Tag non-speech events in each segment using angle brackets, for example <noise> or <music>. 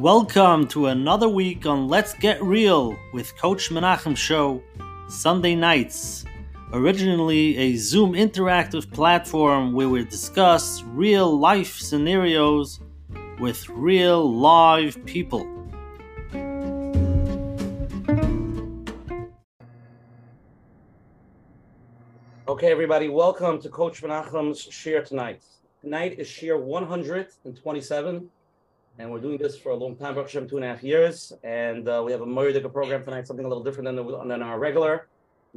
Welcome to another week on Let's Get Real with Coach Menachem Show, Sunday nights. Originally a Zoom interactive platform where we discuss real life scenarios with real live people. Okay, everybody, welcome to Coach Menachem's Share tonight. Tonight is Share 127 and we're doing this for a long time, two and a half years. And uh, we have a Moridika program tonight, something a little different than, the, than our regular.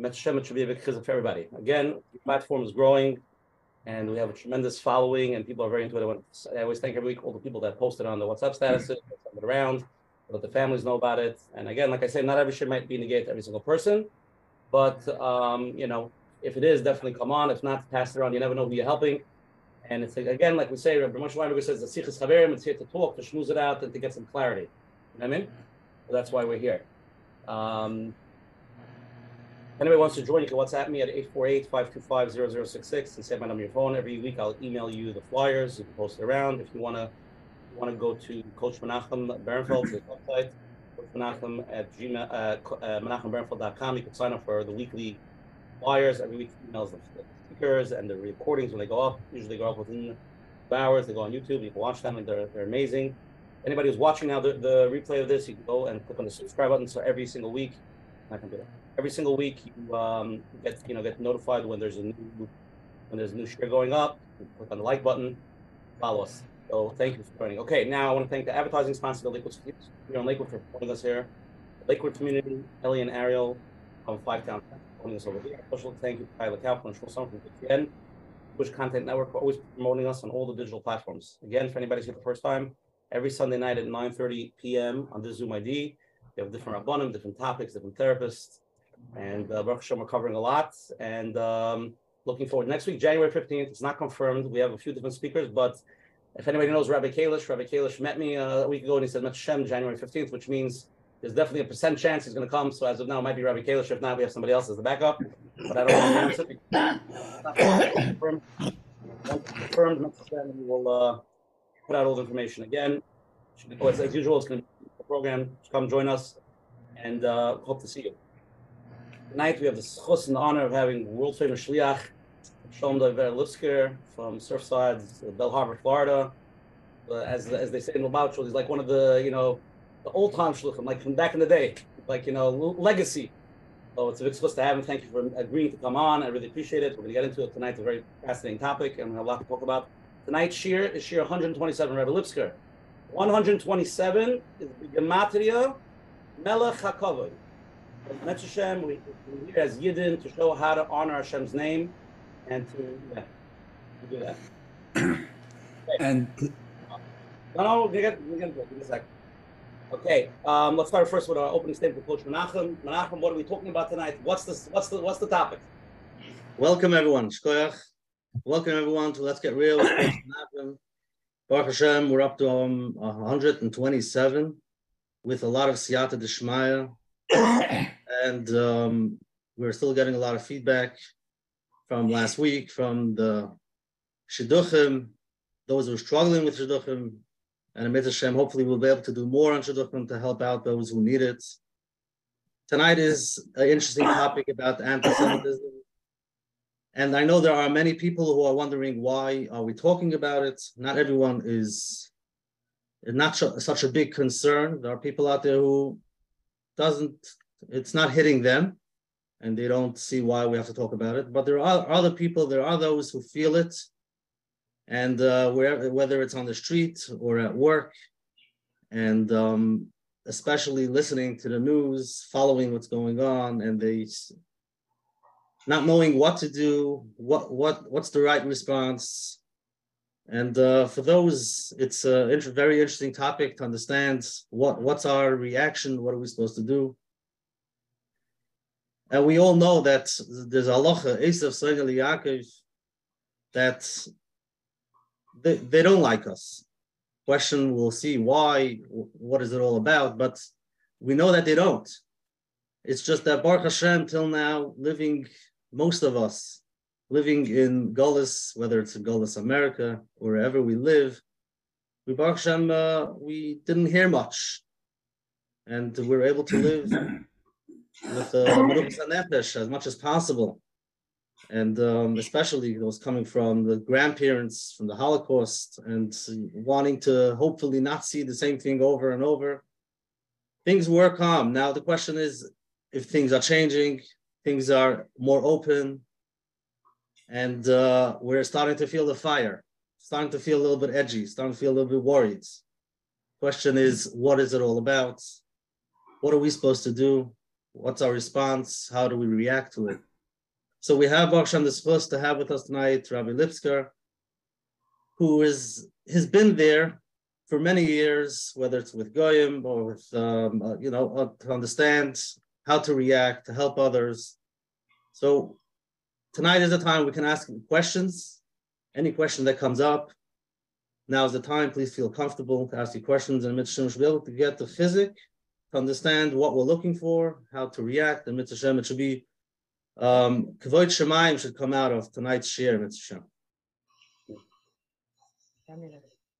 Hashem, it should be a big chizuk for everybody. Again, the platform is growing, and we have a tremendous following, and people are very into it. I always thank every week all the people that posted on the WhatsApp statuses, send it around, let the families know about it. And again, like I say, not every shit might be in negated to every single person, but um, you know, if it is, definitely come on. If not, pass it around. You never know who you're helping. And it's again, like we say, Rabbi Moshe Weinberger says, the Sichas Chaverim, it's here to talk, to schmooze it out, and to get some clarity. You know what I mean? That's why we're here. Um, anybody wants to join, you can WhatsApp me at 848-525-0066 and save my number on your phone. Every week I'll email you the flyers. You can post it around. If you want to want to go to Coach Menachem Berenfeld, his website, Menachem at gmail, uh, uh, menachemberenfeld.com. You can sign up for the weekly flyers. Every week emails them speakers and the recordings when they go up, usually go up within hours. They go on YouTube. You can watch them, and they're, they're amazing. Anybody who's watching now the, the replay of this, you can go and click on the subscribe button. So every single week. Every single week, you um, get you know get notified when there's a new when there's a new share going up. click on the like button, follow us. So thank you for joining. Okay, now I want to thank the advertising sponsor, the Lakewood here on Lakewood, for supporting us here. Lakewood Community, Ellie and Ariel from Five Town supporting us over here. Special thank you to Tyler Kaufman and Shmuel from VPN. Bush Content Network for always promoting us on all the digital platforms. Again, for anybody here the first time, every Sunday night at 9.30 p.m. on this Zoom ID, we have different rabbanim, different topics, different therapists, and uh, Baruch Hashem, we're covering a lot. And um, looking forward. Next week, January 15th, it's not confirmed. We have a few different speakers, but if anybody knows Rabbi Kalish, Rabbi Kalish met me uh, a week ago and he said, Met Shem, January 15th, which means there's definitely a percent chance he's going to come. So as of now, it might be Rabbi Kalish. If not, we have somebody else as the backup. But I don't want to confirmed. Confirmed, we will uh, put out all the information again. As, as usual, it's going to be a program. Come join us, and uh, hope to see you. Tonight we have the schus and the honor of having world famous shliach Shalom Lipsker from Surfside, Bal Harbour, Florida. Uh, as as they say in Lubavitch, he's like one of the you know the old time shluchim, like from back in the day, like you know, legacy. So it's a big supposed to have him. Thank you for agreeing to come on. I really appreciate it. We're gonna get into it tonight. It's a very fascinating topic, and we have a lot to talk about. Tonight's shir is shir 127, Rebbe Lipsker. 127 is the gematria Melech Hakovod. Met Hashem, we, we here as Yidden to show how to honor Hashem's name and to, yeah, to do that. Okay. <clears throat> And no, no, we're gonna, we're gonna go. Give me a second. Okay, um, let's start first with our opening statement Coach Menachem. Menachem, what are we talking about tonight? What's the what's the what's the topic? Welcome everyone. Shkoyach. Welcome everyone to Let's Get Real. Baruch Hashem, we're up to um, 127 with a lot of siyata deshmaya, and um, we're still getting a lot of feedback from last week from the shidduchim, those who are struggling with shidduchim, and Amit Hashem, hopefully we'll be able to do more on Shidduchim to help out those who need it. Tonight is an interesting topic about anti-Semitism. And I know there are many people who are wondering why are we talking about it. Not everyone is not such a big concern. There are people out there who doesn't, it's not hitting them and they don't see why we have to talk about it. But there are other people, there are those who feel it and uh, wherever, whether it's on the street or at work, and um, especially listening to the news, following what's going on, and they not knowing what to do, what what what's the right response. And uh, for those, it's a inter- very interesting topic to understand what what's our reaction, what are we supposed to do. And we all know that there's aloha, Esav Sregal Yaakov, that they, they don't like us. Question, we'll see why, what is it all about, but we know that they don't. It's just that Baruch Hashem, till now, living, most of us, living in Gullus, whether it's in Gullus America wherever we live, we Baruch Hashem, uh, we didn't hear much, and we're able to live <clears throat> with uh, as much as possible, and um, especially those coming from the grandparents from the Holocaust and wanting to hopefully not see the same thing over and over. Things were calm. Now the question is if things are changing, things are more open, and uh, we're starting to feel the fire starting to feel a little bit edgy, starting to feel a little bit worried. Question is, what is it all about? What are we supposed to do? What's our response? How do we react to it? So we have Bakshan the supposed to have with us tonight Rabbi Lipsker, who is has been there for many years, whether it's with Goyim or with um, uh, you know uh, to understand how to react, to help others. So tonight is the time we can ask questions any question that comes up, now is the time. Please feel comfortable to ask your questions, and Mitzvah should be able to get the physic, to understand what we're looking for, how to react. And Mitzvah it should be um, Kavod Shemaim should come out of tonight's share, Mitzvah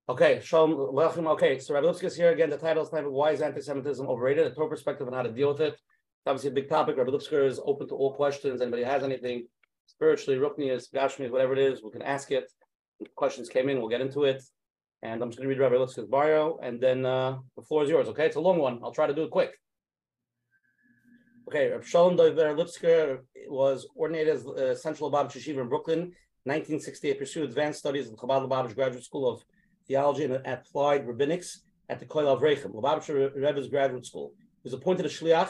Okay, Shalom, welcome. Okay, so Rabbi is here again. The title is Why is Anti-Semitism Overrated? A Torah perspective on how to deal with it. It's obviously a big topic. Rabbi Lipsker is open to all questions. Anybody has anything, spiritually, Ruchnius, Gashmias, whatever it is, we can ask it. If questions came in, we'll get into it. And I'm just going to read Rabbi Lipsker's bio, and then uh, the floor is yours, okay? It's a long one. I'll try to do it quick. Okay, Rabbi Shalom Dovber Lipsker was ordinated as uh, Central Lubavitch Yeshiva in Brooklyn, 1968, pursued advanced studies at the Chabad Lubavitch Graduate School of Theology and Applied Rabbinics at the Koil of Rechem, Lubavitch Rebbe's Graduate School. He was appointed a shliach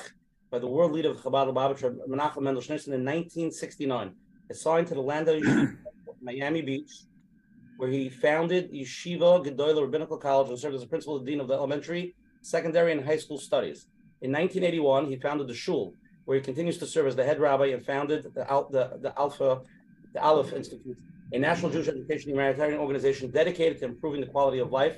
by the world leader of Chabad Lubavitch, Menachem Mendel Schneerson, in 1969 assigned to the Landau Miami Beach, where he founded Yeshiva Gedolah Rabbinical College and served as the principal dean of the elementary, secondary, and high school studies. In 1981, he founded the Shul, where he continues to serve as the head rabbi and founded the, the, the Alpha, the Aleph Institute, a national Jewish education humanitarian organization dedicated to improving the quality of life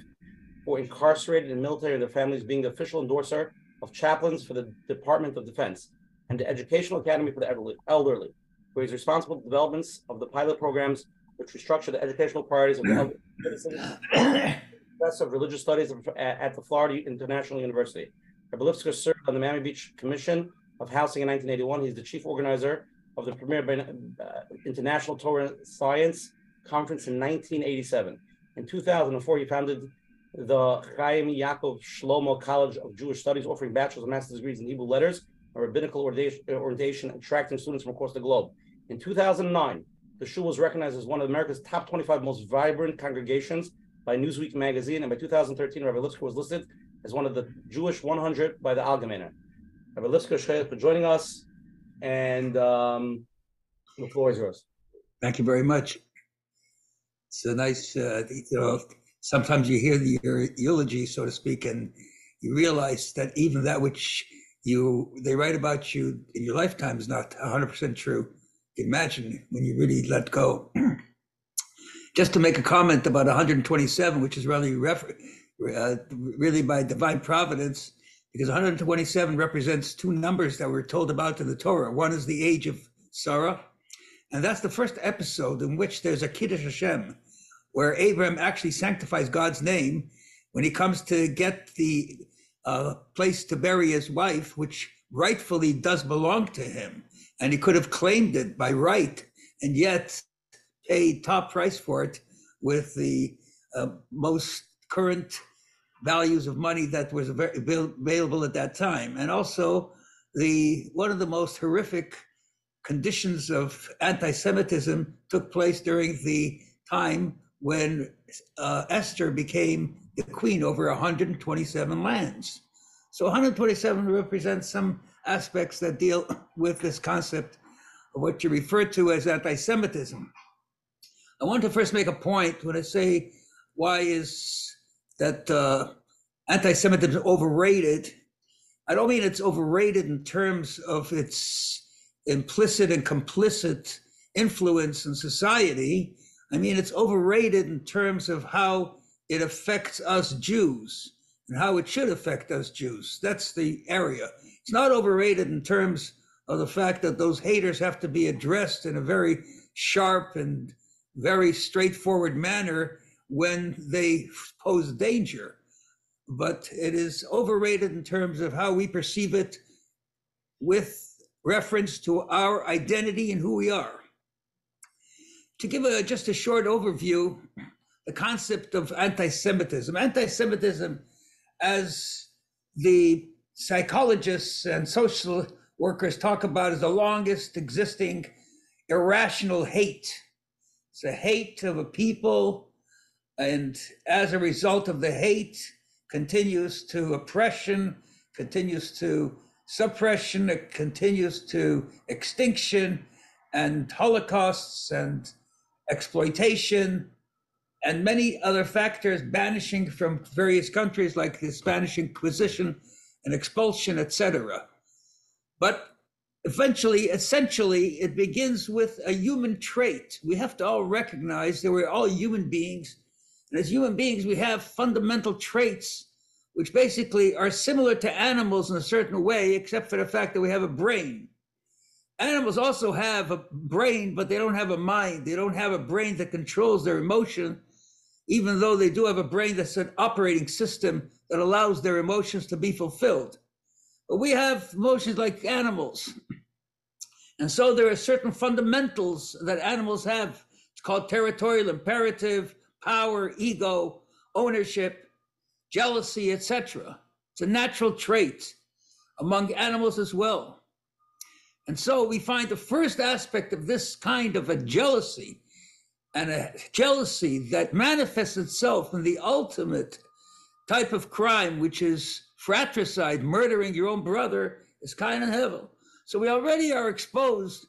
for incarcerated and military and their families, being the official endorser of chaplains for the Department of Defense and the Educational Academy for the Elderly where he's responsible for developments of the pilot programs which restructure the educational priorities of the <coughs> professor of religious studies at the Florida International University. Rabbi Lipsker served on the Miami Beach Commission of Housing in 1981. He's the chief organizer of the premier uh, International Torah Science Conference in 1987. In 2004, he founded the Chaim Yaakov Shlomo College of Jewish Studies, offering bachelor's and master's degrees in Hebrew letters, and rabbinical orientation, attracting students from across the globe. In 2009, the shul was recognized as one of America's top 25 most vibrant congregations by Newsweek magazine, and by 2013, Rabbi Lipsker was listed as one of the Jewish 100 by the Algemeiner. Rabbi Lipsker, for joining us, and um, the floor is yours. Thank you very much. It's a nice, uh, you know, sometimes you hear the eulogy, so to speak, and you realize that even that which you they write about you in your lifetime is not 100% true imagine when you really let go. <clears throat> Just to make a comment about 127, which is really refer- uh, really by divine providence, because 127 represents two numbers that we're told about in the Torah. One is the age of Sarah, and that's the first episode in which there's a Kiddush Hashem, where Abraham actually sanctifies God's name when he comes to get the uh, place to bury his wife, which rightfully does belong to him and he could have claimed it by right and yet paid top price for it with the uh, most current values of money that was available at that time and also the one of the most horrific conditions of anti-semitism took place during the time when uh, esther became the queen over 127 lands so 127 represents some aspects that deal <coughs> with this concept of what you refer to as anti-Semitism. I want to first make a point when I say why is that uh, anti-Semitism is overrated. I don't mean it's overrated in terms of its implicit and complicit influence in society. I mean it's overrated in terms of how it affects us Jews and how it should affect us Jews. That's the area. It's not overrated in terms of the fact that those haters have to be addressed in a very sharp and very straightforward manner when they pose danger, but it is overrated in terms of how we perceive it with reference to our identity and who we are. To give a, just a short overview, the concept of anti Semitism. Anti Semitism, as the psychologists and social workers talk about, is the longest existing irrational hate. It's a hate of a people, and as a result of the hate, continues to oppression, continues to suppression, it continues to extinction and holocausts and exploitation and many other factors banishing from various countries like the Spanish Inquisition and expulsion, etc. But eventually, essentially, it begins with a human trait. We have to all recognize that we're all human beings. And as human beings, we have fundamental traits which basically are similar to animals in a certain way, except for the fact that we have a brain. Animals also have a brain, but they don't have a mind. They don't have a brain that controls their emotion even though they do have a brain that's an operating system that allows their emotions to be fulfilled. But we have emotions like animals. And so there are certain fundamentals that animals have. It's called territorial imperative, power, ego, ownership, jealousy, etc. It's a natural trait among animals as well. And so we find the first aspect of this kind of a jealousy and a jealousy that manifests itself in the ultimate type of crime, which is fratricide, murdering your own brother, is kind of hevel. So we already are exposed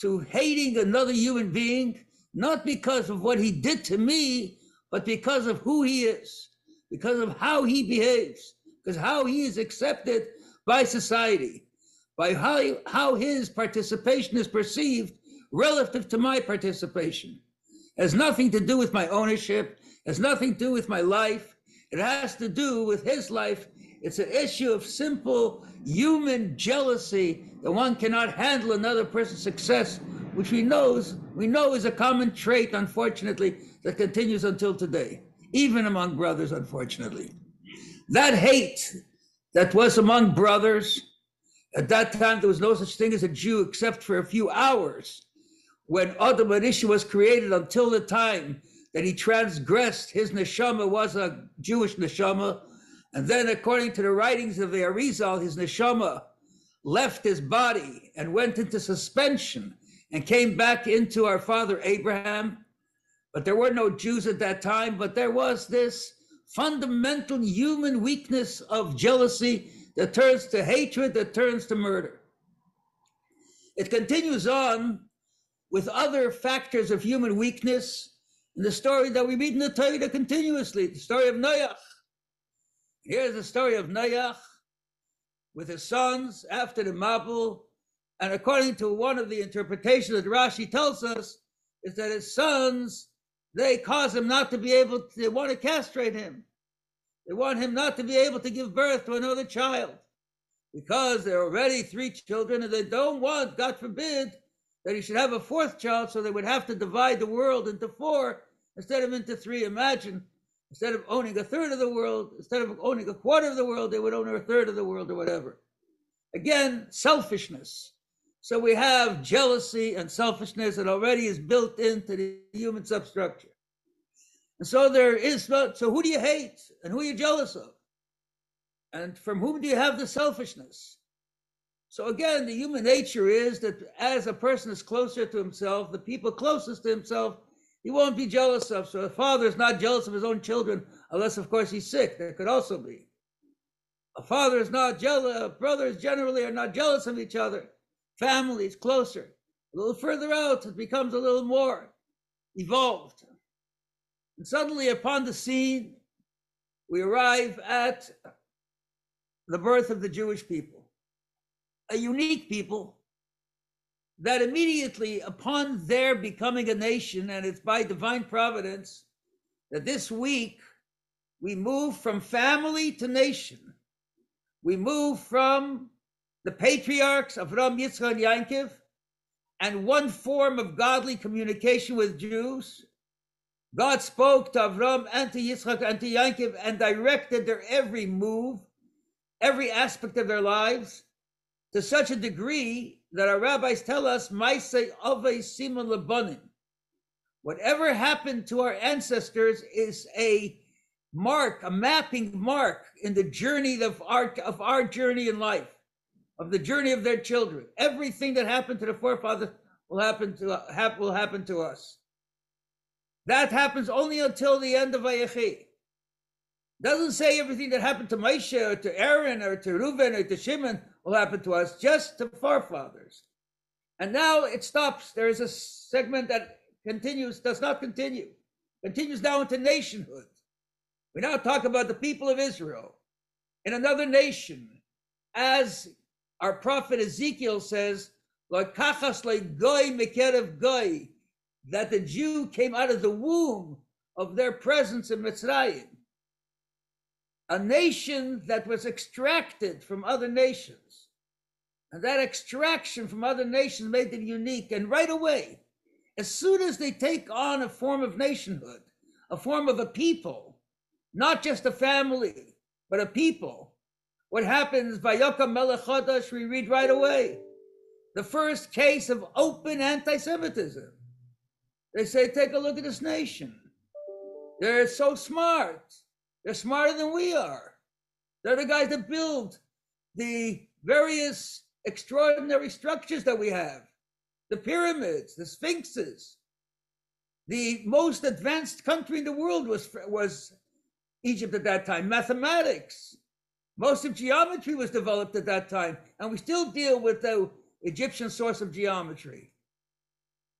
to hating another human being, not because of what he did to me, but because of who he is, because of how he behaves, because how he is accepted by society, by how, how his participation is perceived relative to my participation has nothing to do with my ownership, has nothing to do with my life. It has to do with his life. It's an issue of simple human jealousy that one cannot handle another person's success, which we knows we know is a common trait, unfortunately, that continues until today, even among brothers, unfortunately. That hate that was among brothers, at that time there was no such thing as a Jew except for a few hours when Adam Arisha was created until the time that he transgressed, his neshama was a Jewish neshama. And then, according to the writings of the Arizal, his neshama left his body and went into suspension and came back into our father Abraham. But there were no Jews at that time, but there was this fundamental human weakness of jealousy that turns to hatred, that turns to murder. It continues on with other factors of human weakness in the story that we read in the Torah continuously, the story of Noach. Here's the story of Noach with his sons after the Mabul. And according to one of the interpretations that Rashi tells us, is that his sons, they cause him not to be able to, they want to castrate him. They want him not to be able to give birth to another child because there are already three children and they don't want, God forbid, that he should have a fourth child, so they would have to divide the world into four instead of into three. Imagine, instead of owning a third of the world, instead of owning a quarter of the world, they would own a third of the world or whatever. Again, selfishness. So we have jealousy and selfishness that already is built into the human substructure. And so there is, so who do you hate and who are you jealous of? And from whom do you have the selfishness? So again, the human nature is that as a person is closer to himself, the people closest to himself, he won't be jealous of. So a father is not jealous of his own children, unless of course he's sick. That could also be. A father is not jealous. Brothers generally are not jealous of each other. Families closer. A little further out, it becomes a little more evolved. And suddenly, upon the scene, we arrive at the birth of the Jewish people a unique people that immediately upon their becoming a nation, and it's by divine providence that this week we move from family to nation. We move from the patriarchs of Ram Yitzchak and Yankov and one form of godly communication with Jews God spoke to Avram and to Yitzchak and to Yankov and directed their every move, every aspect of their lives, to such a degree that our rabbis tell us, Maisei Ave Simon Lebanim. Whatever happened to our ancestors is a mark, a mapping mark in the journey of our of our journey in life, of the journey of their children. Everything that happened to the forefathers will happen to will happen to us. That happens only until the end of Vayechi. Doesn't say everything that happened to Moshe or to Aaron or to Reuben or to Shimon will happen to us, just to forefathers. And now it stops. There is a segment that continues, does not continue, continues now into nationhood. We now talk about the people of Israel in another nation, as our prophet Ezekiel says, that the Jew came out of the womb of their presence in Mitzrayim, a nation that was extracted from other nations. And that extraction from other nations made them unique. And right away, as soon as they take on a form of nationhood, a form of a people, not just a family, but a people, what happens, Vayakam Melech Chadash, we read right away. The first case of open anti Semitism. They say, take a look at this nation. They're so smart. They're smarter than we are. They're the guys that build the various extraordinary structures that we have the pyramids, the sphinxes. The most advanced country in the world was, was Egypt at that time. Mathematics. Most of geometry was developed at that time. And we still deal with the Egyptian source of geometry.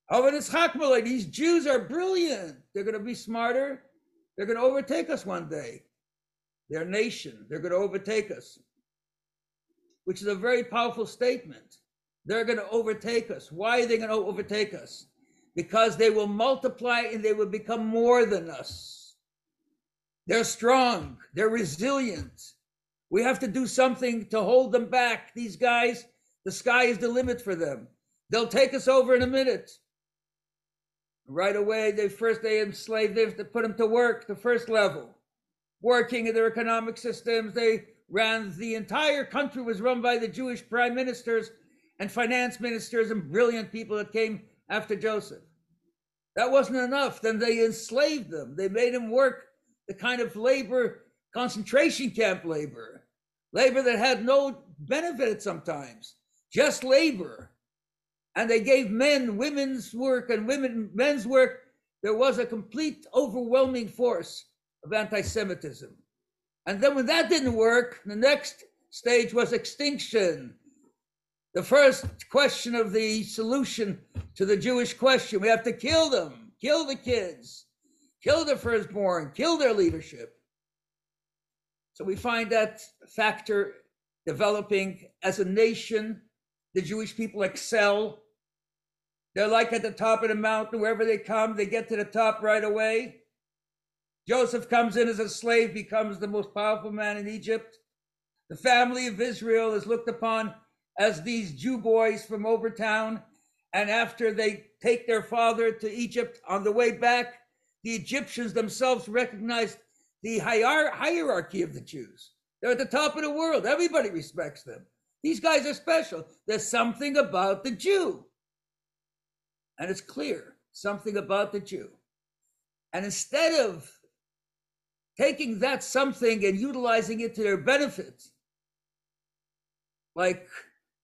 However, this Hakmalay, these Jews are brilliant. They're going to be smarter. They're going to overtake us one day. Their nation, they're going to overtake us, which is a very powerful statement. They're going to overtake us. Why are they going to overtake us? Because they will multiply and they will become more than us. They're strong, they're resilient. We have to do something to hold them back. These guys, the sky is the limit for them. They'll take us over in a minute. Right away, they first they enslaved them to put them to work, the first level, working in their economic systems. They ran the entire country was run by the Jewish prime ministers and finance ministers and brilliant people that came after Joseph. That wasn't enough. Then they enslaved them. They made them work the kind of labor, concentration camp labor, labor that had no benefit sometimes, just labor and they gave men women's work and women men's work, there was a complete overwhelming force of anti-Semitism. And then when that didn't work, the next stage was extinction. The first question of the solution to the Jewish question, we have to kill them, kill the kids, kill the firstborn, kill their leadership. So we find that factor developing as a nation the Jewish people excel. They're like at the top of the mountain, wherever they come, they get to the top right away. Joseph comes in as a slave, becomes the most powerful man in Egypt. The family of Israel is looked upon as these Jew boys from Overtown. And after they take their father to Egypt on the way back, the Egyptians themselves recognize the hierarchy of the Jews. They're at the top of the world. Everybody respects them. These guys are special. There's something about the Jew. And it's clear something about the Jew. And instead of taking that something and utilizing it to their benefit, like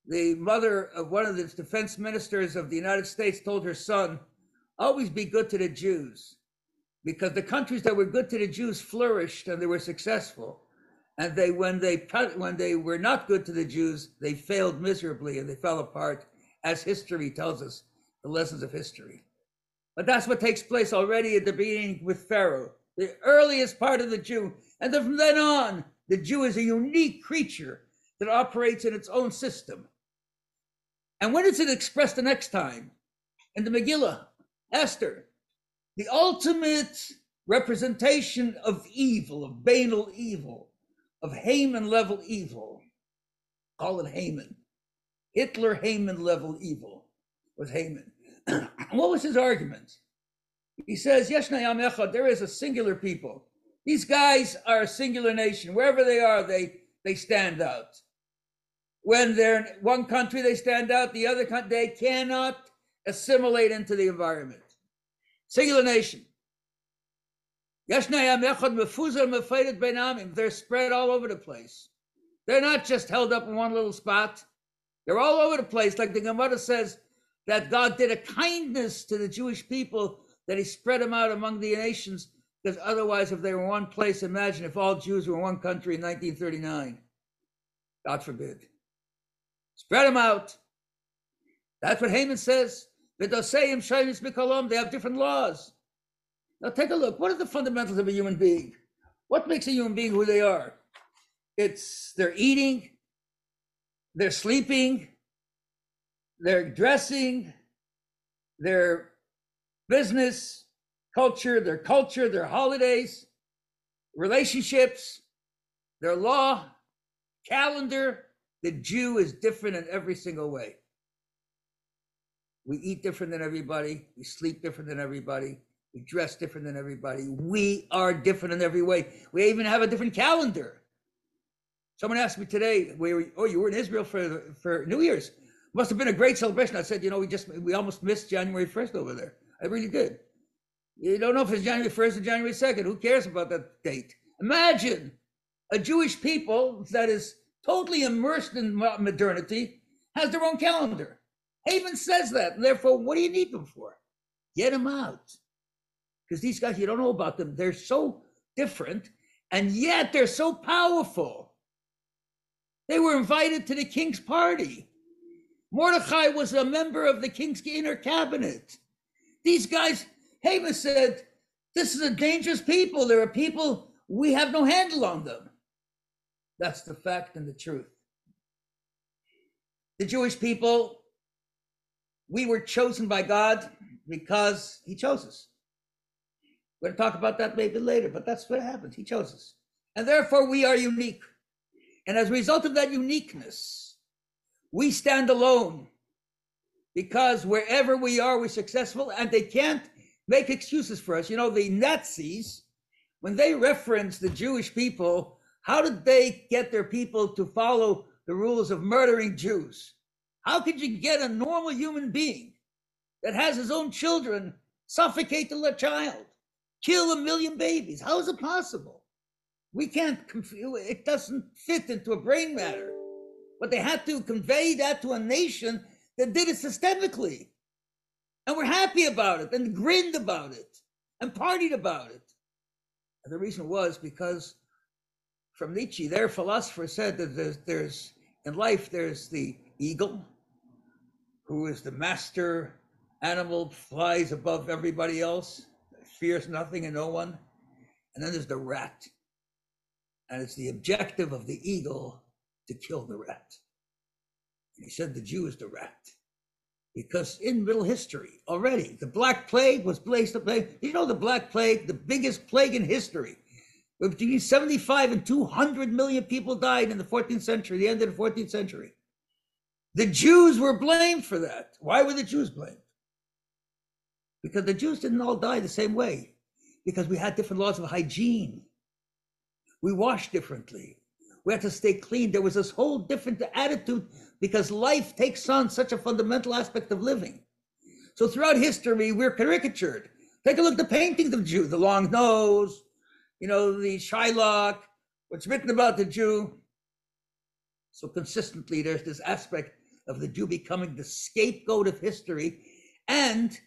the mother of one of the defense ministers of the United States told her son, always be good to the Jews, because the countries that were good to the Jews flourished and they were successful and they when they when they were not good to the Jews, they failed miserably and they fell apart, as history tells us, the lessons of history. But that's what takes place already at the beginning with Pharaoh, the earliest part of the Jew, and then from then on, the Jew is a unique creature that operates in its own system. And when is it expressed the next time? In the Megillah, Esther, the ultimate representation of evil, of banal evil, of Haman level evil. Call it Haman. Hitler Haman level evil was Haman. <clears throat> what was his argument? He says, Yeshna Yam Echad, there is a singular people. These guys are a singular nation. Wherever they are, they, they stand out. When they're in one country, they stand out. The other country, they cannot assimilate into the environment. Singular nation. They're spread all over the place. They're not just held up in one little spot. They're all over the place. Like the Gemara says that God did a kindness to the Jewish people that he spread them out among the nations. Because otherwise, if they were one place, imagine if all Jews were in one country in 1939. God forbid. Spread them out. That's what Haman says. They have different laws. Now take a look. What are the fundamentals of a human being? What makes a human being who they are? It's their eating, their sleeping, their dressing, their business, culture, their culture, their holidays, relationships, their law, calendar. The Jew is different in every single way. We eat different than everybody. We sleep different than everybody. We dress different than everybody. We are different in every way. We even have a different calendar. Someone asked me today, where oh, you were in Israel for for New Year's. Must have been a great celebration. I said, you know, we just we almost missed January first over there. I really did. You don't know if it's January first or January second. Who cares about that date? Imagine a Jewish people that is totally immersed in modernity has their own calendar. Haman says that. And therefore, what do you need them for? Get them out. Because these guys, you don't know about them. They're so different, and yet they're so powerful. They were invited to the king's party. Mordechai was a member of the king's inner cabinet. These guys, Haman said, this is a dangerous people. There are people, we have no handle on them. That's the fact and the truth. The Jewish people, we were chosen by God because he chose us. We're going to talk about that maybe later, but that's what happened. He chose us. And therefore, we are unique. And as a result of that uniqueness, we stand alone because wherever we are, we're successful and they can't make excuses for us. You know, the Nazis, when they reference the Jewish people, how did they get their people to follow the rules of murdering Jews? How could you get a normal human being that has his own children suffocate the child, kill a million babies? How is it possible? We can't, it doesn't fit into a brain matter. But they had to convey that to a nation that did it systemically. And we're happy about it and grinned about it and partied about it. And the reason was because from Nietzsche, their philosopher said that there's, there's in life, there's the eagle, who is the master animal, flies above everybody else, fears nothing and no one. And then there's the rat, and it's the objective of the eagle to kill the rat. And he said the Jew is the rat. Because in Middle history already, the Black Plague was placed. You know the Black Plague, the biggest plague in history. Between 75 and 200 million people died in the 14th century, the end of the 14th century. The Jews were blamed for that. Why were the Jews blamed? Because the Jews didn't all die the same way. Because we had different laws of hygiene. We washed differently. We had to stay clean. There was this whole different attitude because life takes on such a fundamental aspect of living. So throughout history, we're caricatured. Take a look at the paintings of the Jew, the long nose, you know, the Shylock, what's written about the Jew. So consistently, there's this aspect of the Jew becoming the scapegoat of history. And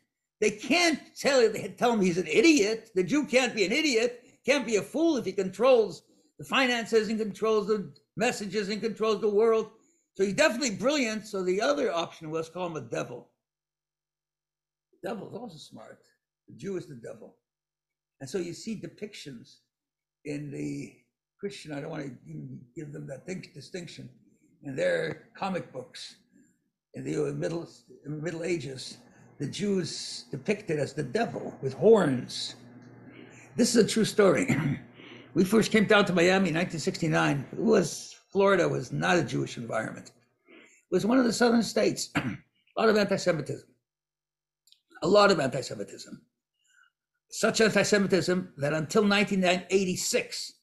they can't tell, tell him he's an idiot. The Jew can't be an idiot, can't be a fool if he controls the finances and controls the messages and controls the world. So he's definitely brilliant. So the other option was call him a devil. The devil is also smart. The Jew is the devil. And so you see depictions in the Christian, I don't want to give them that distinction, in their comic books in the Middle, Middle Ages, the Jews depicted as the devil with horns. This is a true story. <clears throat> we first came down to Miami in 1969. It was Florida was not a Jewish environment. It was one of the southern states. <clears throat> a lot of anti-Semitism. A lot of anti-Semitism. such anti-Semitism that until 1986,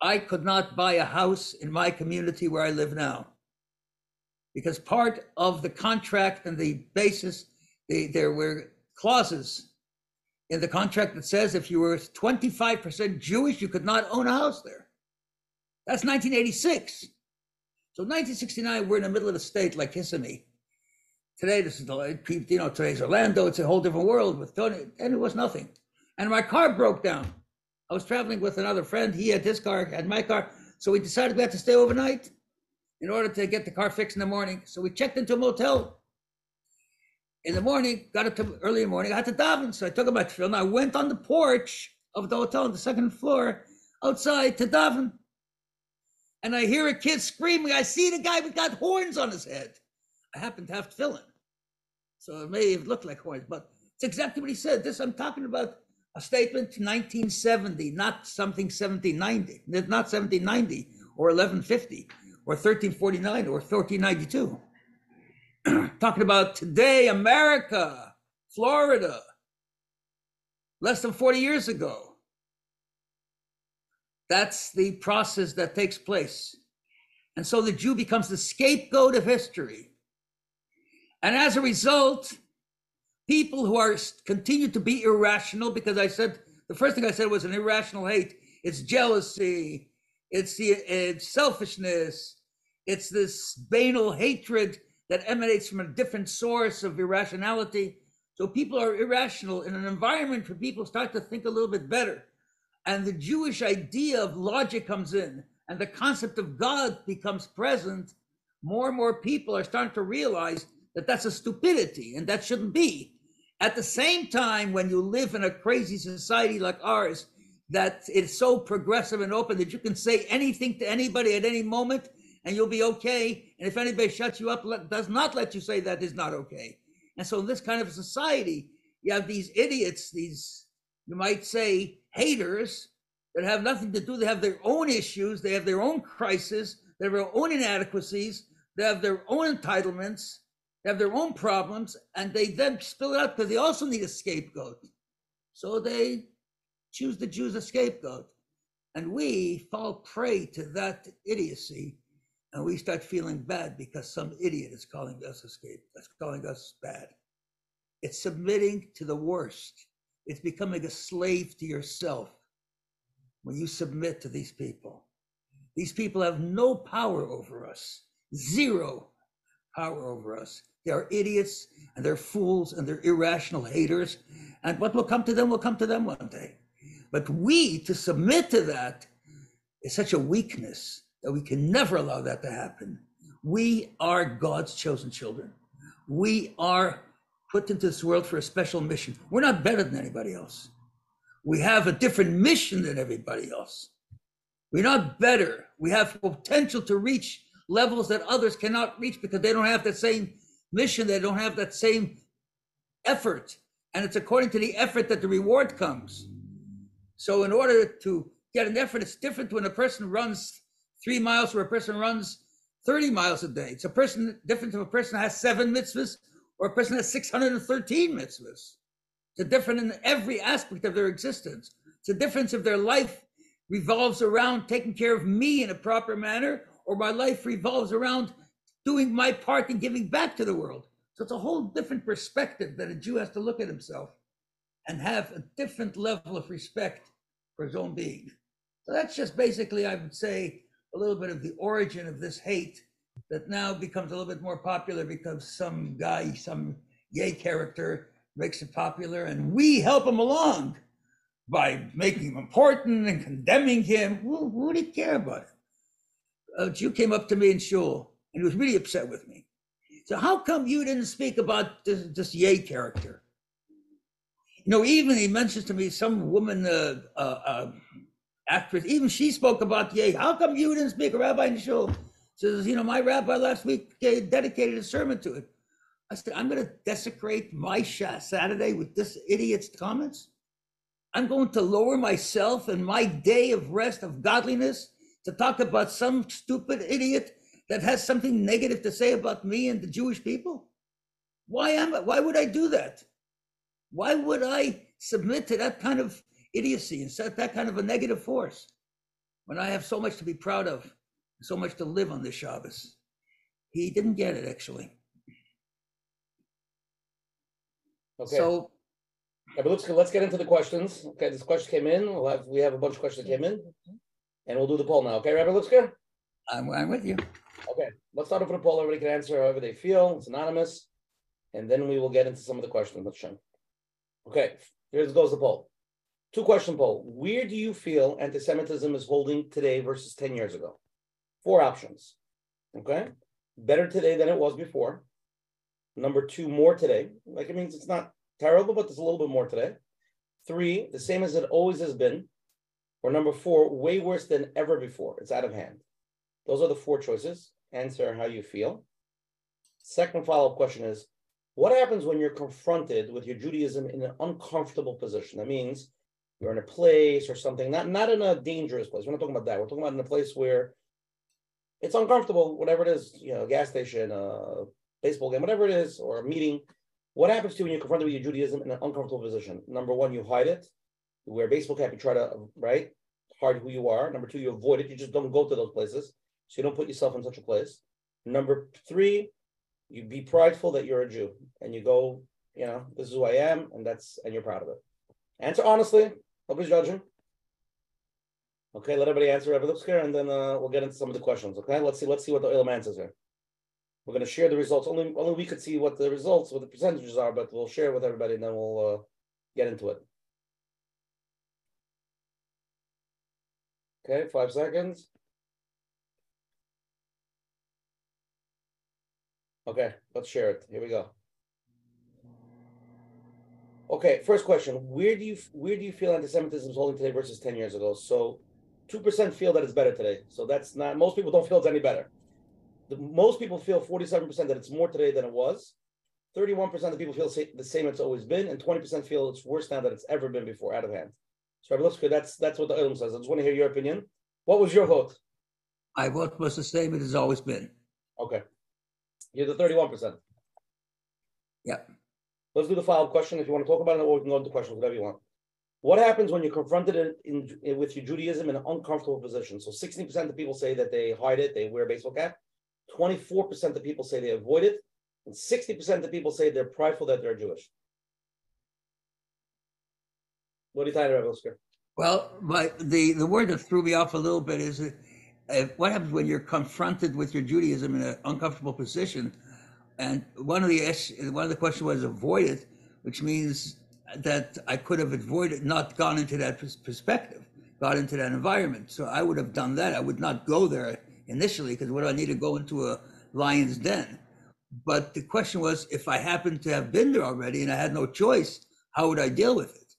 I could not buy a house in my community where I live now. Because part of the contract and the basis, the, there were clauses in the contract that says if you were 25% Jewish, you could not own a house there. That's 1986. So 1969, we're in the middle of the state like Kissimmee. Today, this is the, you know, today's Orlando. It's a whole different world with Tony, and it was nothing. And my car broke down. I was traveling with another friend. He had his car, had my car. So we decided we had to stay overnight in order to get the car fixed in the morning. So we checked into a motel. In the morning, got up to early in the morning. I had to daven, so I took my tefillin. I went on the porch of the hotel on the second floor outside to daven. And I hear a kid screaming. I see the guy with got horns on his head. I happen to have tefillin, so it may have looked like horns, but it's exactly what he said. This I'm talking about a statement 1970, not something 1790, not 1790 or 1150 or 1349 or 1392. <clears throat> Talking about today, America, Florida, less than 40 years ago. That's the process that takes place. And so the Jew becomes the scapegoat of history. And as a result, people who are continue to be irrational, because I said the first thing I said was an irrational hate. It's jealousy, it's the it's selfishness, it's this banal hatred that emanates from a different source of irrationality. So people are irrational in an environment where people start to think a little bit better. And the Jewish idea of logic comes in and the concept of God becomes present. More and more people are starting to realize that that's a stupidity and that shouldn't be. At the same time, when you live in a crazy society like ours, that it's so progressive and open that you can say anything to anybody at any moment and you'll be okay. And if anybody shuts you up, does not let you say that is not okay. And so, in this kind of society, you have these idiots, these, you might say, haters that have nothing to do. They have their own issues, they have their own crises, they have their own inadequacies, they have their own entitlements, they have their own problems, and they then spill it out because they also need a scapegoat. So they choose the Jews a scapegoat. And we fall prey to that idiocy and we start feeling bad because some idiot is calling us a scapegoat, that's calling us bad. It's submitting to the worst. It's becoming a slave to yourself when you submit to these people. These people have no power over us, zero power over us. They are idiots and they're fools and they're irrational haters. And what will come to them will come to them one day. But we, to submit to that, is such a weakness that we can never allow that to happen. We are God's chosen children. We are put into this world for a special mission. We're not better than anybody else. We have a different mission than everybody else. We're not better. We have potential to reach levels that others cannot reach because they don't have that same mission, they don't have that same effort. And it's according to the effort that the reward comes. So, in order to get an effort, it's different when a person runs three miles or a person runs 30 miles a day. It's a person different if a person has seven mitzvahs or a person has 613 mitzvahs. It's a different in every aspect of their existence. It's a difference if their life revolves around taking care of me in a proper manner or my life revolves around doing my part in giving back to the world. So it's a whole different perspective that a Jew has to look at himself and have a different level of respect for his own being. So that's just basically, I would say, a little bit of the origin of this hate that now becomes a little bit more popular because some guy, some gay character makes it popular and we help him along by making him important and condemning him. Who, who he care about it? A Jew came up to me in shul and he was really upset with me. So how come you didn't speak about this, this Ye character? You know, even he mentions to me some woman, uh, uh, uh, actress, even she spoke about Ye. How come you didn't speak? Rabbi the show says, you know, my rabbi last week dedicated a sermon to it. I said, I'm going to desecrate my Saturday with this idiot's comments. I'm going to lower myself and my day of rest of godliness to talk about some stupid idiot that has something negative to say about me and the Jewish people? Why am I, why would I do that? Why would I submit to that kind of idiocy and set that kind of a negative force when I have so much to be proud of, so much to live on this Shabbos? He didn't get it actually. Okay. So Yeah, but let's let's get into the questions. Okay, this question came in. We'll have we have a bunch of questions that came in, and we'll do the poll now. Okay, Rabbi Lipsker? I'm, I'm with you. Okay, let's start off with a poll. Everybody can answer however they feel. It's anonymous, and then we will get into some of the questions. Let's show. Okay, here goes the poll. Two question poll. Where do you feel anti-Semitism is holding today versus 10 years ago? Four options. Okay. Better today than it was before. Number two, more today. Like it means it's not terrible, but there's a little bit more today. Three, the same as it always has been. Or number four, way worse than ever before. It's out of hand. Those are the four choices. Answer how you feel. Second follow up question is what happens when you're confronted with your Judaism in an uncomfortable position? That means you're in a place or something, not, not in a dangerous place. We're not talking about that. We're talking about in a place where it's uncomfortable, whatever it is, you know, gas station, a baseball game, whatever it is, or a meeting. What happens to you when you're confronted with your Judaism in an uncomfortable position? Number one, you hide it. You wear a baseball cap, you try to, right, hide who you are. Number two, you avoid it. You just don't go to those places. So you don't put yourself in such a place. Number three, you be prideful that you're a Jew and you go, you know, this is who I am, and that's and you're proud of it. Answer honestly. Nobody's judging. Okay, let everybody answer Rabbi Lipsker, and then uh, we'll get into some of the questions. Okay, let's see. Let's see what the Olam answers here. We're going to share the results. Only only we could see what the results, what the percentages are, but we'll share with everybody, and then we'll uh, get into it. Okay, five seconds. Okay, let's share it. Here we go. Okay, first question: Where do you where do you feel anti-Semitism is holding today versus ten years ago? So, two percent feel that it's better today. So that's not most people don't feel it's any better. The, most people feel forty-seven percent that it's more today than it was. Thirty-one percent of people feel sa- the same it's always been, and twenty percent feel it's worse now than it's ever been before, out of hand. So, Lipsker, that's that's what the Olam says. I just want to hear your opinion. What was your vote? My vote was the same it has always been. Okay, you're the thirty-one percent. Yeah. Let's do the follow-up question if you want to talk about it, or we can go into questions, whatever you want. What happens when you're confronted in, in, in- with your Judaism in an uncomfortable position? So 16% of people say that they hide it, they wear a baseball cap. 24% of people say they avoid it, and 60% of people say they're prideful that they're Jewish. What do you think, Rabbi Lipsker? Well, my, the, the word that threw me off a little bit is uh, what happens when you're confronted with your Judaism in an uncomfortable position? And one of the one of the questions was avoid it, which means that I could have avoided, not gone into that perspective, got into that environment. So I would have done that. I would not go there initially because what do I need to go into a lion's den? But the question was, if I happened to have been there already and I had no choice, how would I deal with it?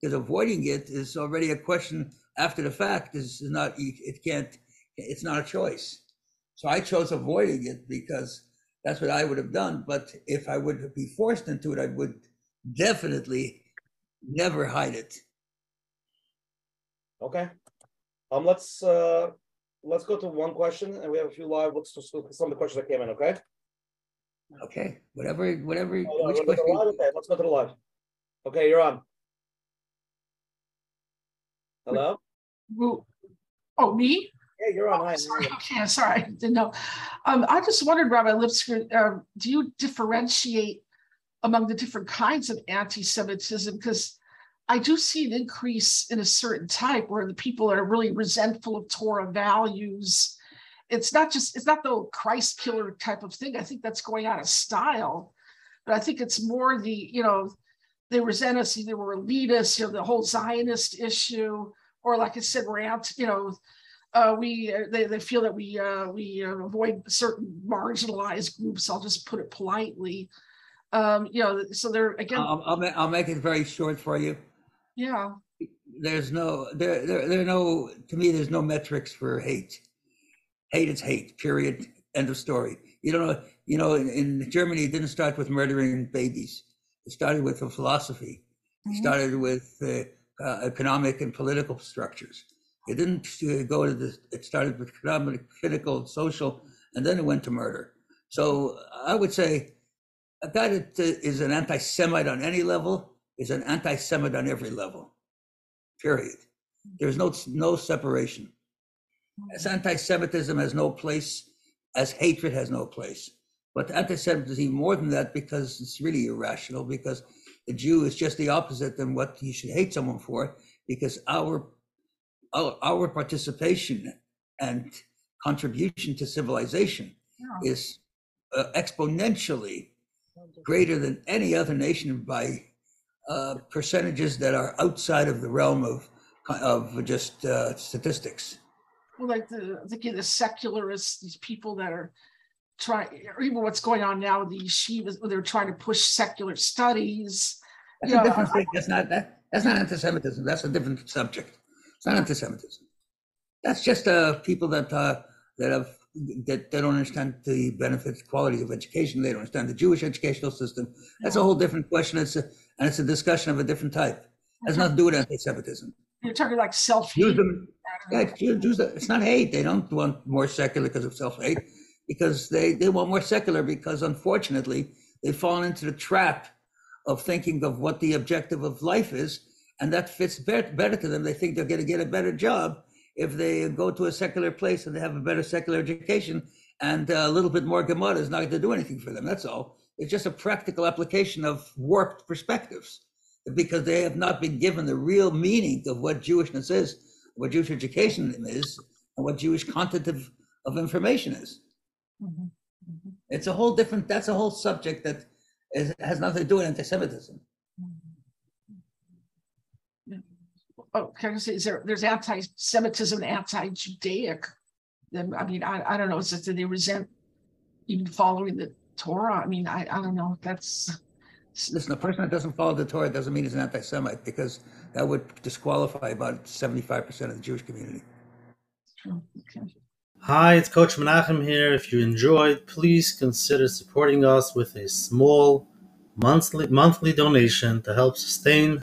Because avoiding it is already a question after the fact. Is not it can't. It's not a choice. So I chose avoiding it because that's what I would have done. But if I would be forced into it, I would definitely never hide it. Okay. Um, let's uh let's go to one question, and we have a few live. Let's just look at some of the questions that came in. Okay. Okay, whatever, whatever. Oh, no, which go question? live? Okay, let's go to the live. Okay, you're on. Hello? Oh, me? Yeah, you're on. Oh, sorry, <laughs> okay, sorry, I didn't know. Um, I just wondered, Rabbi Lipsker, uh, do you differentiate among the different kinds of anti-Semitism? Because I do see an increase in a certain type where the people are really resentful of Torah values. It's not just, it's not the Christ killer type of thing. I think that's going out of style. But I think it's more the, you know, they resent us, they were elitists, you know, the whole Zionist issue, or like I said, we're out, you know, uh, we uh, they, they feel that we uh, we uh, avoid certain marginalized groups. I'll just put it politely. Um, you know, so they're again, I'll, I'll, ma- I'll make it very short for you. yeah, There's no, there, there, there are no, to me, there's no metrics for hate. Hate is hate, period. End of story. You don't know, you know, in, in Germany, it didn't start with murdering babies. It started with a philosophy. It Mhm. started with uh, uh, economic and political structures. It didn't uh, go to the, it started with economic, political, social, and then it went to murder. So I would say a guy that uh, an anti Semite on any level is an anti-Semite on every level. Period. There's no no separation. As anti-Semitism has no place, as hatred has no place. But anti-Semitism is even more than that because it's really irrational. Because the Jew is just the opposite than what you should hate someone for. Because our our, our participation and contribution to civilization Yeah. is uh, exponentially greater than any other nation by uh, percentages that are outside of the realm of of just uh, statistics. Well, like the the secularists, these people that are trying, or even what's going on now with the yeshivas, they're trying to push secular studies. That's Yeah, a different thing. That's not that. That's not anti-Semitism. That's a different subject. It's not anti-Semitism. That's just uh, people that uh, that have that they don't understand the benefits, qualities of education. They don't understand the Jewish educational system. That's a whole different question. It's a, and it's a discussion of a different type. It has nothing to do with anti-Semitism. You're talking like self Jews, hate. yeah, Jews, it's not hate. They don't want more secular because of self-hate, because they, they want more secular because unfortunately they've fallen into the trap of thinking of what the objective of life is, and that fits better, better to them. They think they're going to get a better job if they go to a secular place and they have a better secular education, and uh, a little bit more Gemara is not going to do anything for them. That's all. It's just a practical application of warped perspectives because they have not been given the real meaning of what Jewishness is, what Jewish education is, and what Jewish content of, of information is. Mhm, mhm, It's a whole different, that's a whole subject that is, has nothing to do with anti-Semitism. mhm. Oh, can I say, is there, there's anti-Semitism anti-Judaic. Then, I mean, I, I don't know, is it, do they resent even following the Torah? I mean, I, I don't know, that's. Listen, a person that doesn't follow the Torah doesn't mean he's an anti-Semite because that would disqualify about 75% of the Jewish community. true, okay. Hi, it's Coach Menachem here. If you enjoyed, please consider supporting us with a small monthly monthly donation to help sustain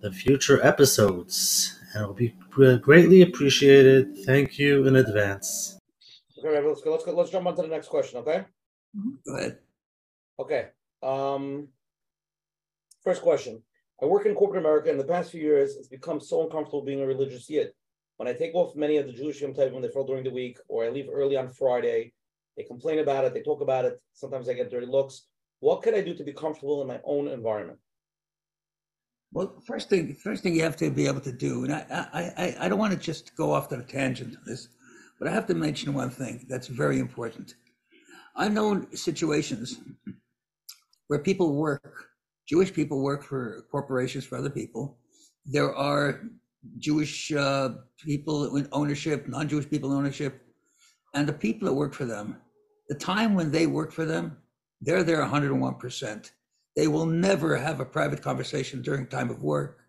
the future episodes. And it will be greatly appreciated. Thank you in advance. Okay, Rabbi, let's go. Let's go. Let's jump on to the next question. Okay. Go ahead. Okay. Um, first question. I work in corporate America. In the past few years, it's become so uncomfortable being a religious yid. When I take off many of the Jewish Yom Tov when they fall during the week, or I leave early on Friday, they complain about it. They talk about it. Sometimes I get dirty looks. What can I do to be comfortable in my own environment? Well, first thing, first thing you have to be able to do, and I, I, I, don't want to just go off on a tangent on this, but I have to mention one thing that's very important. I've known situations where people work, Jewish people work for corporations for other people. There are Jewish uh, people in ownership, non-Jewish people in ownership, and the people that work for them. The time when they work for them, they're there 101%. They will never have a private conversation during time of work.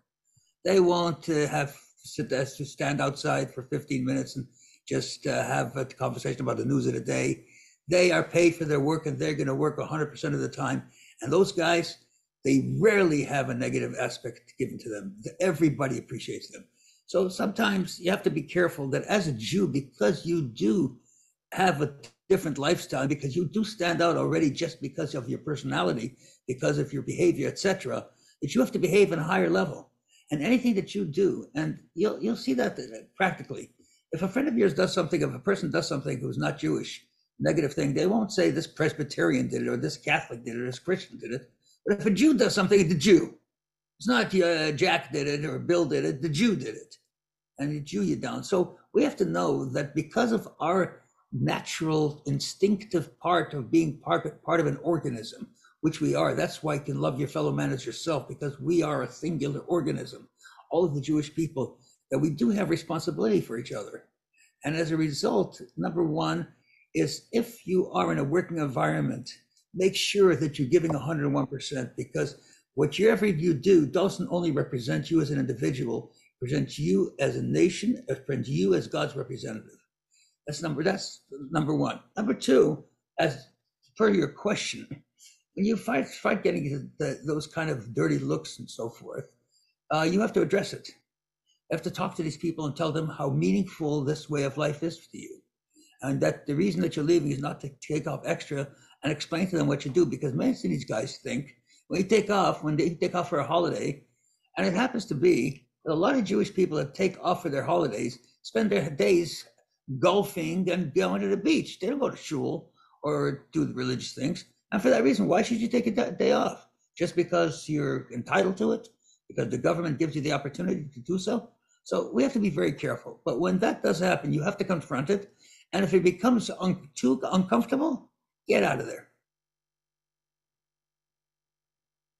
They won't uh, have sit to stand outside for 15 minutes and just uh, have a conversation about the news of the day. They are paid for their work and they're going to work 100% of the time. And those guys, they rarely have a negative aspect given to them. Everybody appreciates them. So sometimes you have to be careful that as a Jew, because you do have a different lifestyle, because you do stand out already just because of your personality, because of your behavior, etc., that you have to behave at a higher level. And anything that you do, and you'll you'll see that practically. If a friend of yours does something, if a person does something who's not Jewish, negative thing, they won't say this Presbyterian did it or this Catholic did it or this Christian did it. But if a Jew does something, the Jew. It's not uh, Jack did it or Bill did it. The Jew did it, and the Jew you down. So we have to know that because of our natural, instinctive part of being part part of an organism, which we are. That's why you can love your fellow man as yourself because we are a singular organism. All of the Jewish people that we do have responsibility for each other, and as a result, number one is if you are in a working environment make sure that you're giving 101% because whatever you do doesn't only represent you as an individual, presents you as a nation, it presents you as God's representative. That's number that's number one. Number two, as per your question, when you fight fight getting the, those kind of dirty looks and so forth, uh, you have to address it. You have to talk to these people and tell them how meaningful this way of life is to you, and that the reason that you're leaving is not to take off extra and explain to them what you do because many of these guys think when you take off, when they take off for a holiday, and it happens to be that a lot of Jewish people that take off for their holidays spend their days golfing and going to the beach. They don't go to shul or do the religious things. And for that reason, why should you take a day off? Just because you're entitled to it? Because the government gives you the opportunity to do so? So we have to be very careful. But when that does happen, you have to confront it. And if it becomes un- too uncomfortable, get out of there.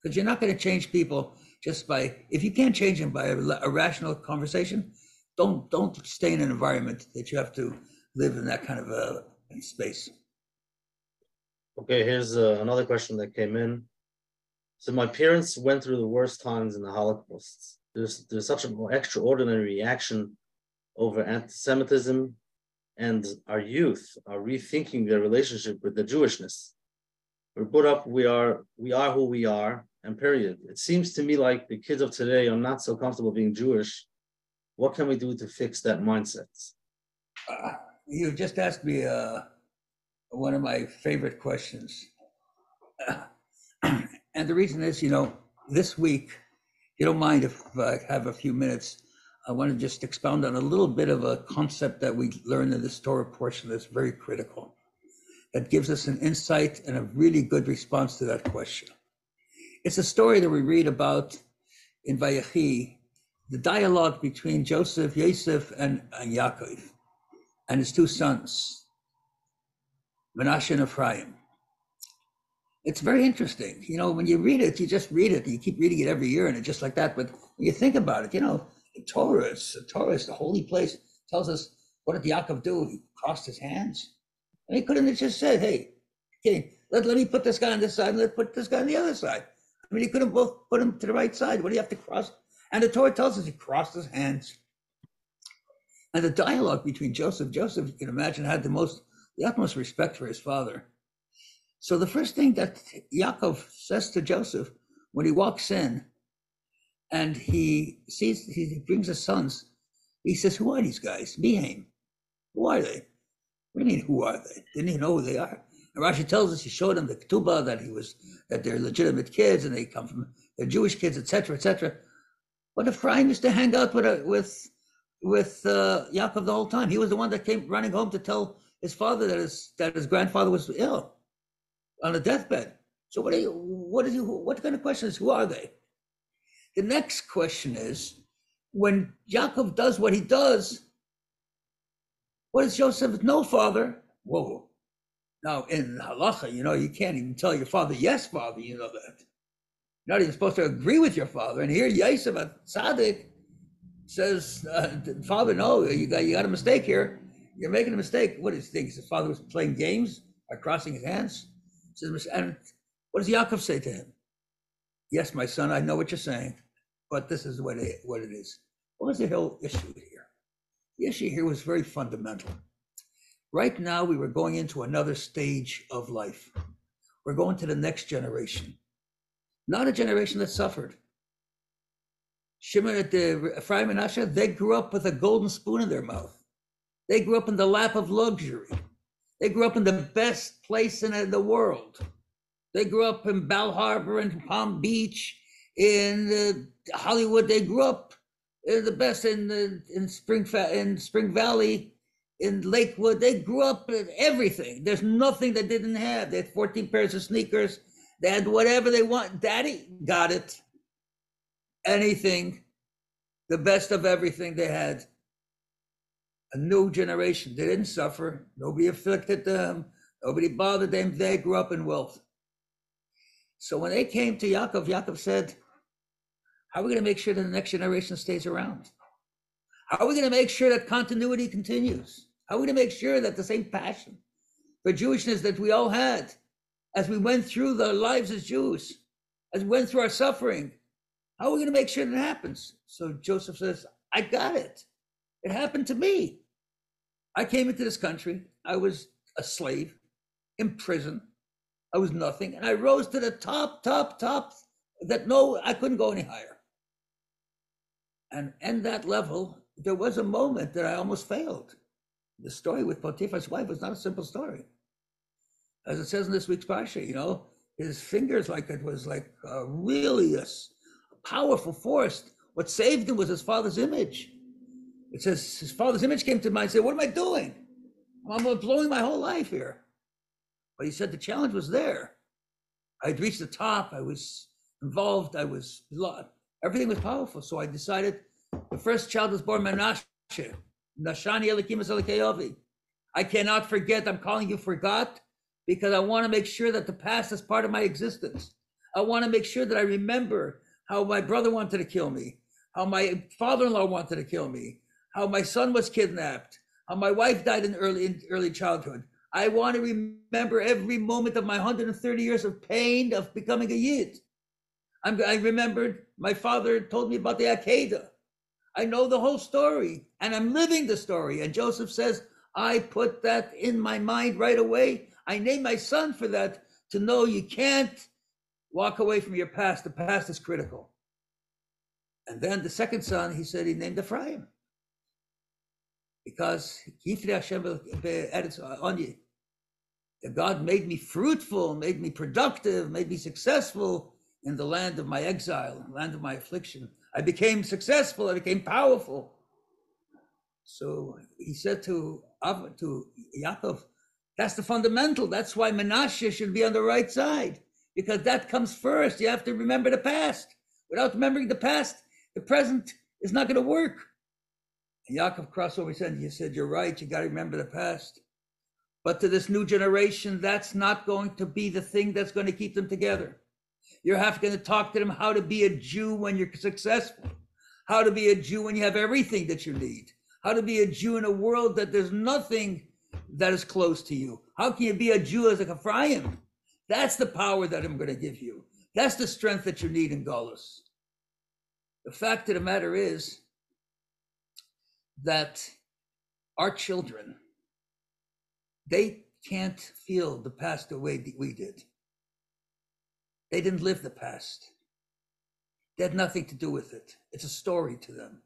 Because you're not going to change people just by if you can't change them by a, a rational conversation. Don't don't stay in an environment that you have to live in that kind of a space. Okay, here's uh, another question that came in. So my parents went through the worst times in the Holocaust. There's there's such an extraordinary reaction over anti-Semitism, and our youth are rethinking their relationship with the Jewishness. We're put up. We are we are who we are, and period. It seems to me like the kids of today are not so comfortable being Jewish. What can we do to fix that mindset? Uh, you just asked me uh, one of my favorite questions. <clears throat> and the reason is, you know, this week, you don't mind if I have a few minutes, I want to just expound on a little bit of a concept that we learned in this Torah portion that's very critical, that gives us an insight and a really good response to that question. It's a story that we read about in Vayechi, the dialogue between Joseph, Yosef, and, and Yaakov, and his two sons, Menashe and Ephraim. It's very interesting. You know, when you read it, you just read it. You keep reading it every year, and it's just like that. But when you think about it, you know, the Torah, the Torah the holy place. Tells us what did Yaakov do? He crossed his hands. And he couldn't have just said, hey, okay, let, let me put this guy on this side and let's put this guy on the other side. I mean, he could have both put him to the right side. What do you have to cross? And the Torah tells us he crossed his hands. And the dialogue between Joseph, Joseph, you can imagine, had the most, the utmost respect for his father. So the first thing that Yaakov says to Joseph when he walks in and he sees, he brings his sons, he says, Who are these guys? Mehaim. Who are they? What do you mean, who are they? Didn't he know who they are? And Rashi tells us he showed him the ketubah that he was that they're legitimate kids and they come from they're Jewish kids, etc., etc. But Ephraim used to hang out with uh, with with uh, Yaakov the whole time. He was the one that came running home to tell his father that his that his grandfather was ill on a deathbed. So what are you, what is you, what kind of question is who are they? The next question is when Yaakov does what he does, what is Joseph? No father. Whoa. Now in halacha, you know, you can't even tell your father, yes, father, you know that. Not even supposed to agree with your father. And here Yosef Tzaddik says, uh, father, no, you got, you got a mistake here. You're making a mistake. What does he think? His father was playing games by crossing his hands? Says, and what does Yaakov say to him? Yes, my son, I know what you're saying, but this is what it, what it is. What was the whole issue here? The issue here was very fundamental. Right now, we were going into another stage of life. We're going to the next generation, not a generation that suffered. Shimon, at the Ephraim and Asher, they grew up with a golden spoon in their mouth. They grew up in the lap of luxury. They grew up in the best place in the world. They grew up in Bal Harbour and Palm Beach, in uh, Hollywood. They grew up in the best in the, in Spring in Spring Valley, in Lakewood. They grew up in everything. There's nothing they didn't have. They had 14 pairs of sneakers. They had whatever they want. Daddy got it. Anything, the best of everything they had a new generation. They didn't suffer. Nobody afflicted them. Nobody bothered them. They grew up in wealth. So when they came to Yaakov, Yaakov said, How are we going to make sure that the next generation stays around? How are we going to make sure that continuity continues? How are we going to make sure that the same passion for Jewishness that we all had as we went through the lives as Jews, as we went through our suffering, how are we going to make sure that happens? So Joseph says, I got it. It happened to me. I came into this country. I was a slave in prison. I was nothing. And I rose to the top, top, top that no, I couldn't go any higher. And in that level, there was a moment that I almost failed. The story with Potiphar's wife was not a simple story. As it says in this week's Parsha, you know, his fingers like it was like uh, really a powerful force. What saved him was his father's image. It says his father's image came to mind. and said, "What am I doing? I'm blowing my whole life here." But he said the challenge was there. I'd reached the top. I was involved. I was everything was powerful. So I decided the first child was born Menashe. Nashani Elokim. I cannot forget. I'm calling you forgot because I want to make sure that the past is part of my existence. I want to make sure that I remember how my brother wanted to kill me, how my father-in-law wanted to kill me, how my son was kidnapped, how my wife died in early in early childhood. I want to remember every moment of my 130 years of pain of becoming a yid. I'm, I remembered my father told me about the Akedah. I know the whole story and I'm living the story. And Joseph says, I put that in my mind right away. I named my son for that to know you can't walk away from your past. The past is critical. And then the second son, he said he named Ephraim because. God made me fruitful, made me productive, made me successful in the land of my exile, land of my affliction. I became successful, I became powerful. So he said to, to Yaakov, that's the fundamental. That's why Menashe should be on the right side, because that comes first. You have to remember the past. Without remembering the past, the present is not going to work. And Yaakov crossed over his hand. He said, You're right. You got to remember the past. But to this new generation, that's not going to be the thing that's going to keep them together. You're have to talk to them how to be a Jew when you're successful, how to be a Jew when you have everything that you need, how to be a Jew in a world that there's nothing that is close to you. How can you be a Jew as a Ephraim? That's the power that I'm going to give you. That's the strength that you need in Golos. The fact of the matter is that our children, they can't feel the past the way that we did. They didn't live the past. They had nothing to do with it. It's a story to them.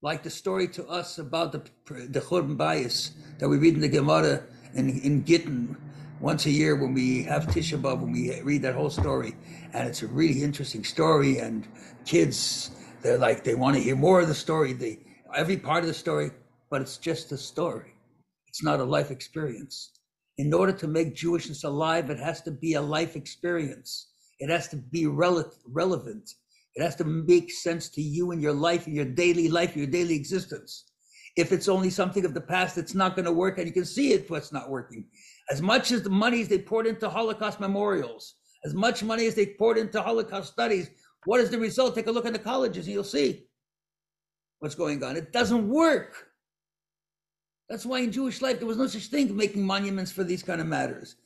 Like the story to us about the the Churban Bayis that we read in the Gemara in, in Gittin once a year when we have Tisha B'Av, when we read that whole story. And it's a really interesting story. And kids, they're like, they want to hear more of the story, they, every part of the story, but it's just a story. It's not a life experience. In order to make Jewishness alive, it has to be a life experience. It has to be rele- relevant. It has to make sense to you in your life, in your daily life, your daily existence. If it's only something of the past, it's not going to work, and you can see it what's not working. As much as the monies they poured into Holocaust memorials, as much money as they poured into Holocaust studies, what is the result? Take a look at the colleges, and you'll see what's going on. It doesn't work. That's why in Jewish life there was no such thing making monuments for these kind of matters.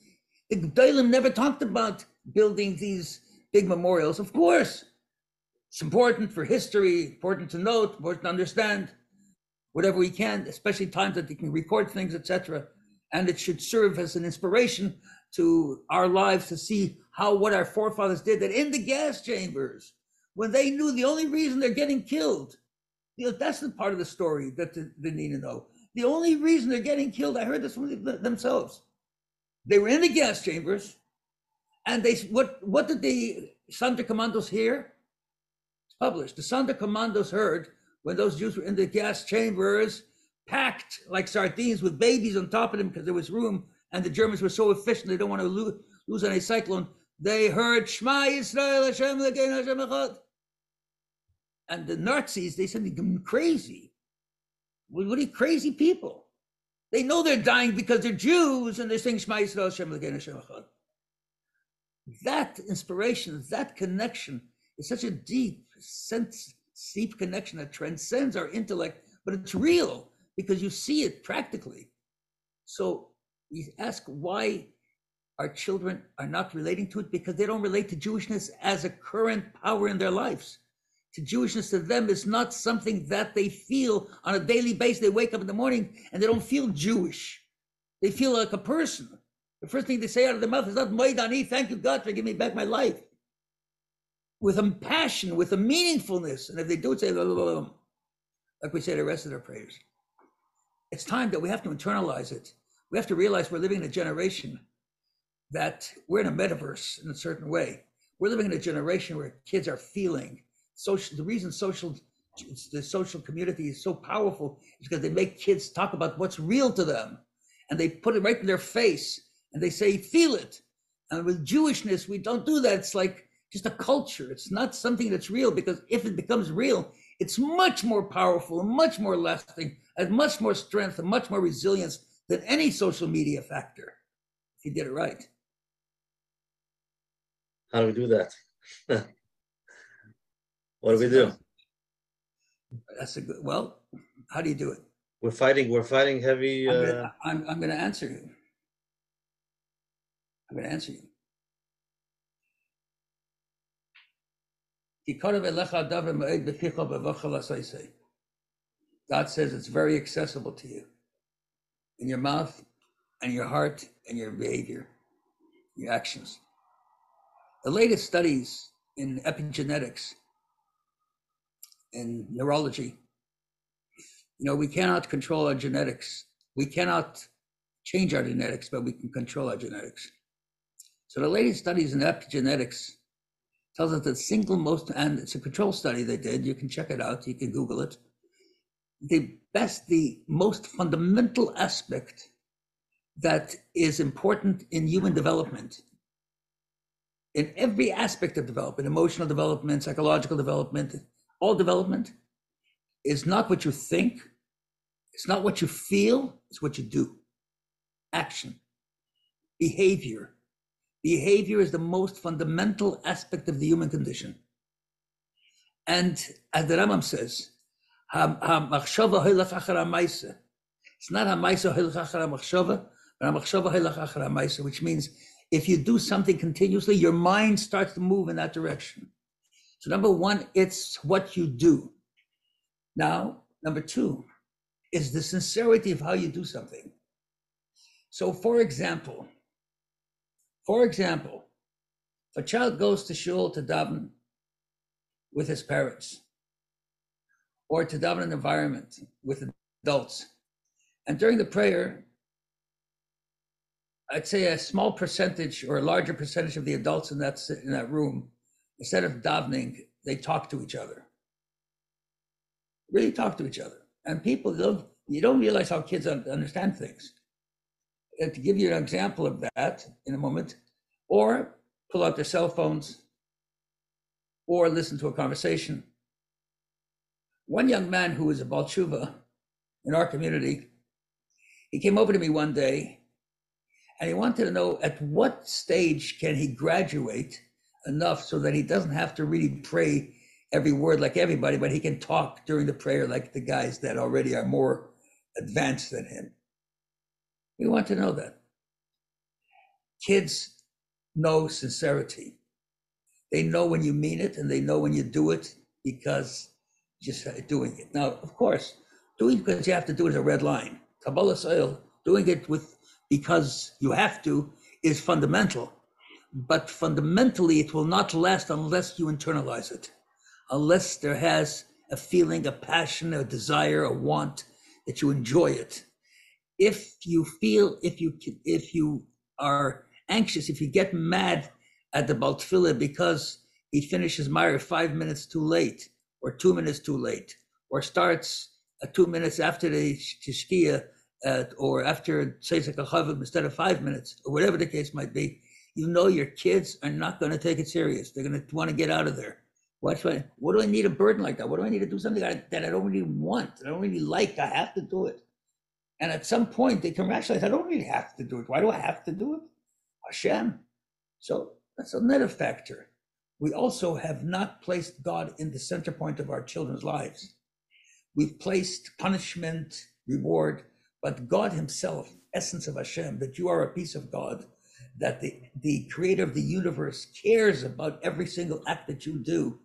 The Gedolim never talked about building these big memorials. Of course, it's important for history, important to note, important to understand, whatever we can, especially times that they can record things, etc. And it should serve as an inspiration to our lives to see how what our forefathers did. That in the gas chambers, when they knew the only reason they're getting killed, you know, that's the part of the story that they, need to know. The only reason they're getting killed, I heard this from themselves. They were in the gas chambers, and they what what did the Sonderkommandos hear? Published. The Sonderkommandos heard when those Jews were in the gas chambers, packed like sardines with babies on top of them because there was room, and the Germans were so efficient they don't want to lose, lose any Zyklon. They heard Shema Yisrael Hashem Elokeinu Hashem Echad. And the Nazis, they said, you're crazy. What are crazy people? They know they're dying because they're Jews and they're saying Shema Yisrael Hashem Elokeinu Hashem Echad. That inspiration, that connection is such a deep sense, deep connection that transcends our intellect, but it's real because you see it practically. So we ask why our children are not relating to it because they don't relate to Jewishness as a current power in their lives. To Jewishness to them is not something that they feel on a daily basis. They wake up in the morning and they don't feel Jewish. They feel like a person. The first thing they say out of their mouth is not Moidani, thank you God for giving me back my life. With a passion, with a meaningfulness. And if they do say, like we say the rest of their prayers. It's time that we have to internalize it. We have to realize we're living in a generation that we're in a metaverse in a certain way. We're living in a generation where kids are feeling social. The reason social the social community is so powerful is because they make kids talk about what's real to them, and they put it right in their face, and they say, "Feel it." And with Jewishness, we don't do that. It's like just a culture. It's not something that's real because if it becomes real, it's much more powerful, much more lasting, has much more strength, and much more resilience than any social media factor. If you did it right. How do we do that? <laughs> what do we do? That's a good. Well, how do you do it? We're fighting. We're fighting heavy. I'm Uh, gonna, I'm, I'm gonna answer you. I'm gonna answer you. God says it's very accessible to you in your mouth and your heart and your behavior, your actions. The latest studies in epigenetics and neurology, you know, we cannot control our genetics. We cannot change our genetics, but we can control our genetics. So the latest studies in epigenetics tells us that single most, and it's a control study they did. You can check it out. You can Google it. The best, the most fundamental aspect that is important in human development, in every aspect of development, emotional development, psychological development, all development is not what you think, it's not what you feel, it's what you do. Action, behavior. Behavior is the most fundamental aspect of the human condition. And as the Rambam says, "Ha-machshava hilach it's not ha-maisa hilach ha-machshava, but ha-machshava which means if you do something continuously, your mind starts to move in that direction. So number one, it's what you do. Now, number two is the sincerity of how you do something. So for example, for example, if a child goes to shul to daven with his parents, or to daven an environment with adults, and during the prayer, I'd say a small percentage or a larger percentage of the adults in that in that room, instead of davening, they talk to each other. Really talk to each other, and people don't. You don't realize how kids understand things. And to give you an example of that in a moment, or pull out their cell phones, or listen to a conversation. One young man who was a Baal Teshuva in our community, he came over to me one day and he wanted to know at what stage can he graduate enough so that he doesn't have to really pray every word like everybody, but he can talk during the prayer like the guys that already are more advanced than him. We want to know that. Kids know sincerity. They know when you mean it and they know when you do it because just doing it. Now, of course, doing it because you have to do it is a red line. Kabbalas ol, doing it with because you have to is fundamental. But fundamentally, it will not last unless you internalize it, unless there has a feeling, a passion, a desire, a want that you enjoy it. If you feel, if you if you are anxious, if you get mad at the Baal Tefillah because he finishes Meyer five minutes too late, or two minutes too late, or starts uh, two minutes after the Tishkia, uh, or after Tzeis Hakochavim instead of five minutes, or whatever the case might be, you know your kids are not going to take it serious. They're going to want to get out of there. What, what do I need a burden like that? What do I need to do something that I, that I don't really want, that I don't really like? I have to do it. And at some point, they can rationalize, I don't really have to do it. Why do I have to do it? Hashem. So that's another factor. We also have not placed God in the center point of our children's lives. We've placed punishment, reward, but God Himself, essence of Hashem, that you are a piece of God, that the, the creator of the universe cares about every single act that you do.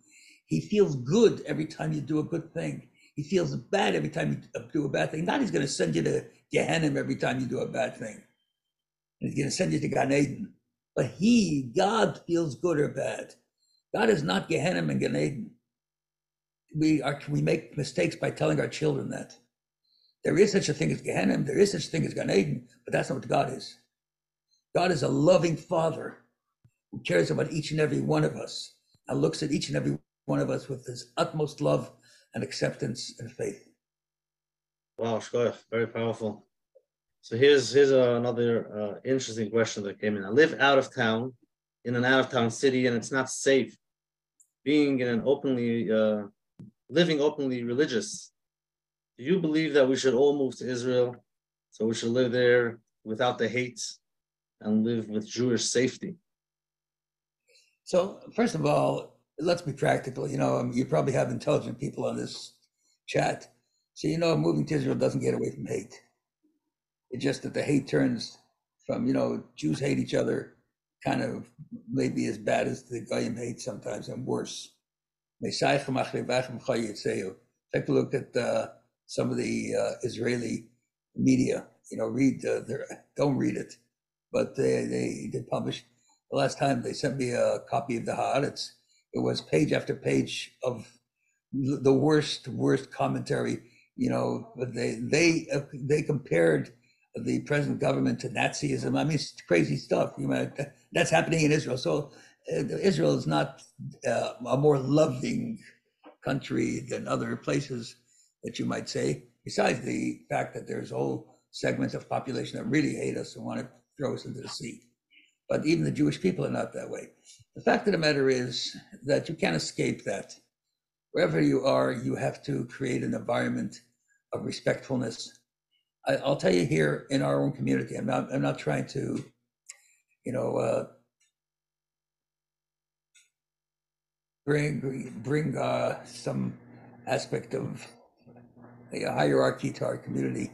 He feels good every time you do a good thing. He feels bad every time you do a bad thing. Not he's going to send you to Gehenna every time you do a bad thing. He's going to send you to Gan Eden. But he, God, feels good or bad. God is not Gehenna and Gan Eden. We are we make mistakes by telling our children that. There is such a thing as Gehenna, there is such a thing as Gan Eden, but that's not what God is. God is a loving father who cares about each and every one of us and looks at each and every one of us with his utmost love and acceptance and faith. Wow, shkoyach, very powerful. So here's here's uh, another uh, interesting question that came in. I live out of town, in an out of town city, and it's not safe being in an openly uh, living openly religious. Do you believe that we should all move to Israel, so we should live there without the hate and live with Jewish safety? So, first of all, let's be practical. You know, um, you probably have intelligent people on this chat. So, you know, moving to Israel doesn't get away from hate. It's just that the hate turns from, you know, Jews hate each other, kind of maybe as bad as the Goyim hate sometimes and worse. Take a look at uh, some of the uh, Israeli media. You know, read uh, their, don't read it, but they, they they published the last time they sent me a copy of the Haaretz. It was page after page of the worst worst commentary. You know, but they they uh, they compared the present government to Nazism. I mean, it's crazy stuff. You know, that's happening in Israel. So uh, Israel is not uh, a more loving country than other places that you might say. Besides the fact that there's whole segments of population that really hate us and want to throw us into the sea. But even the Jewish people are not that way. The fact of the matter is that you can't escape that. Wherever you are, you have to create an environment of respectfulness. I, will tell you here in our own community, I'm not, I'm not trying to, you know, uh, bring bring uh, some aspect of a hierarchy to our community.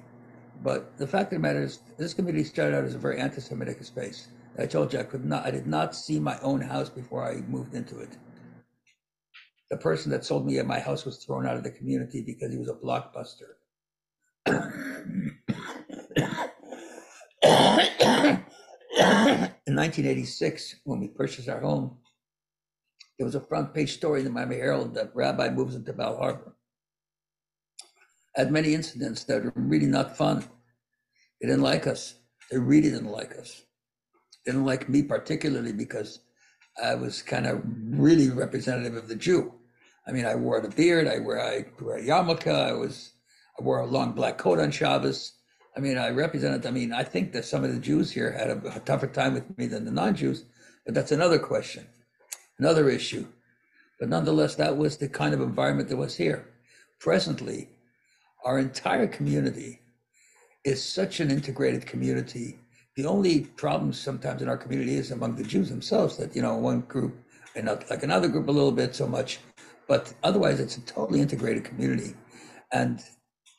But the fact of the matter is, this community started out as a very anti-Semitic space. I told you I could not, I did not see my own house before I moved into it. The person that sold me my house was thrown out of the community because he was a blockbuster. In 1986, when we purchased our home, there was a front page story in the Miami Herald that rabbi moves into Bal Harbour. Had many incidents that were really not fun. They didn't like us. They really didn't like us didn't like me particularly because I was kind of really representative of the Jew. I mean, I wore the beard, I wear I wear a yarmulke, I was I wore a long black coat on Shabbos. I mean, I represented. I mean, I think that some of the Jews here had a, a tougher time with me than the non-Jews, but that's another question, another issue. But nonetheless, that was the kind of environment that was here. Presently, our entire community is such an integrated community the only problem sometimes in our community is among the Jews themselves that, you know, one group and not like another group a little bit so much, but otherwise it's a totally integrated community. And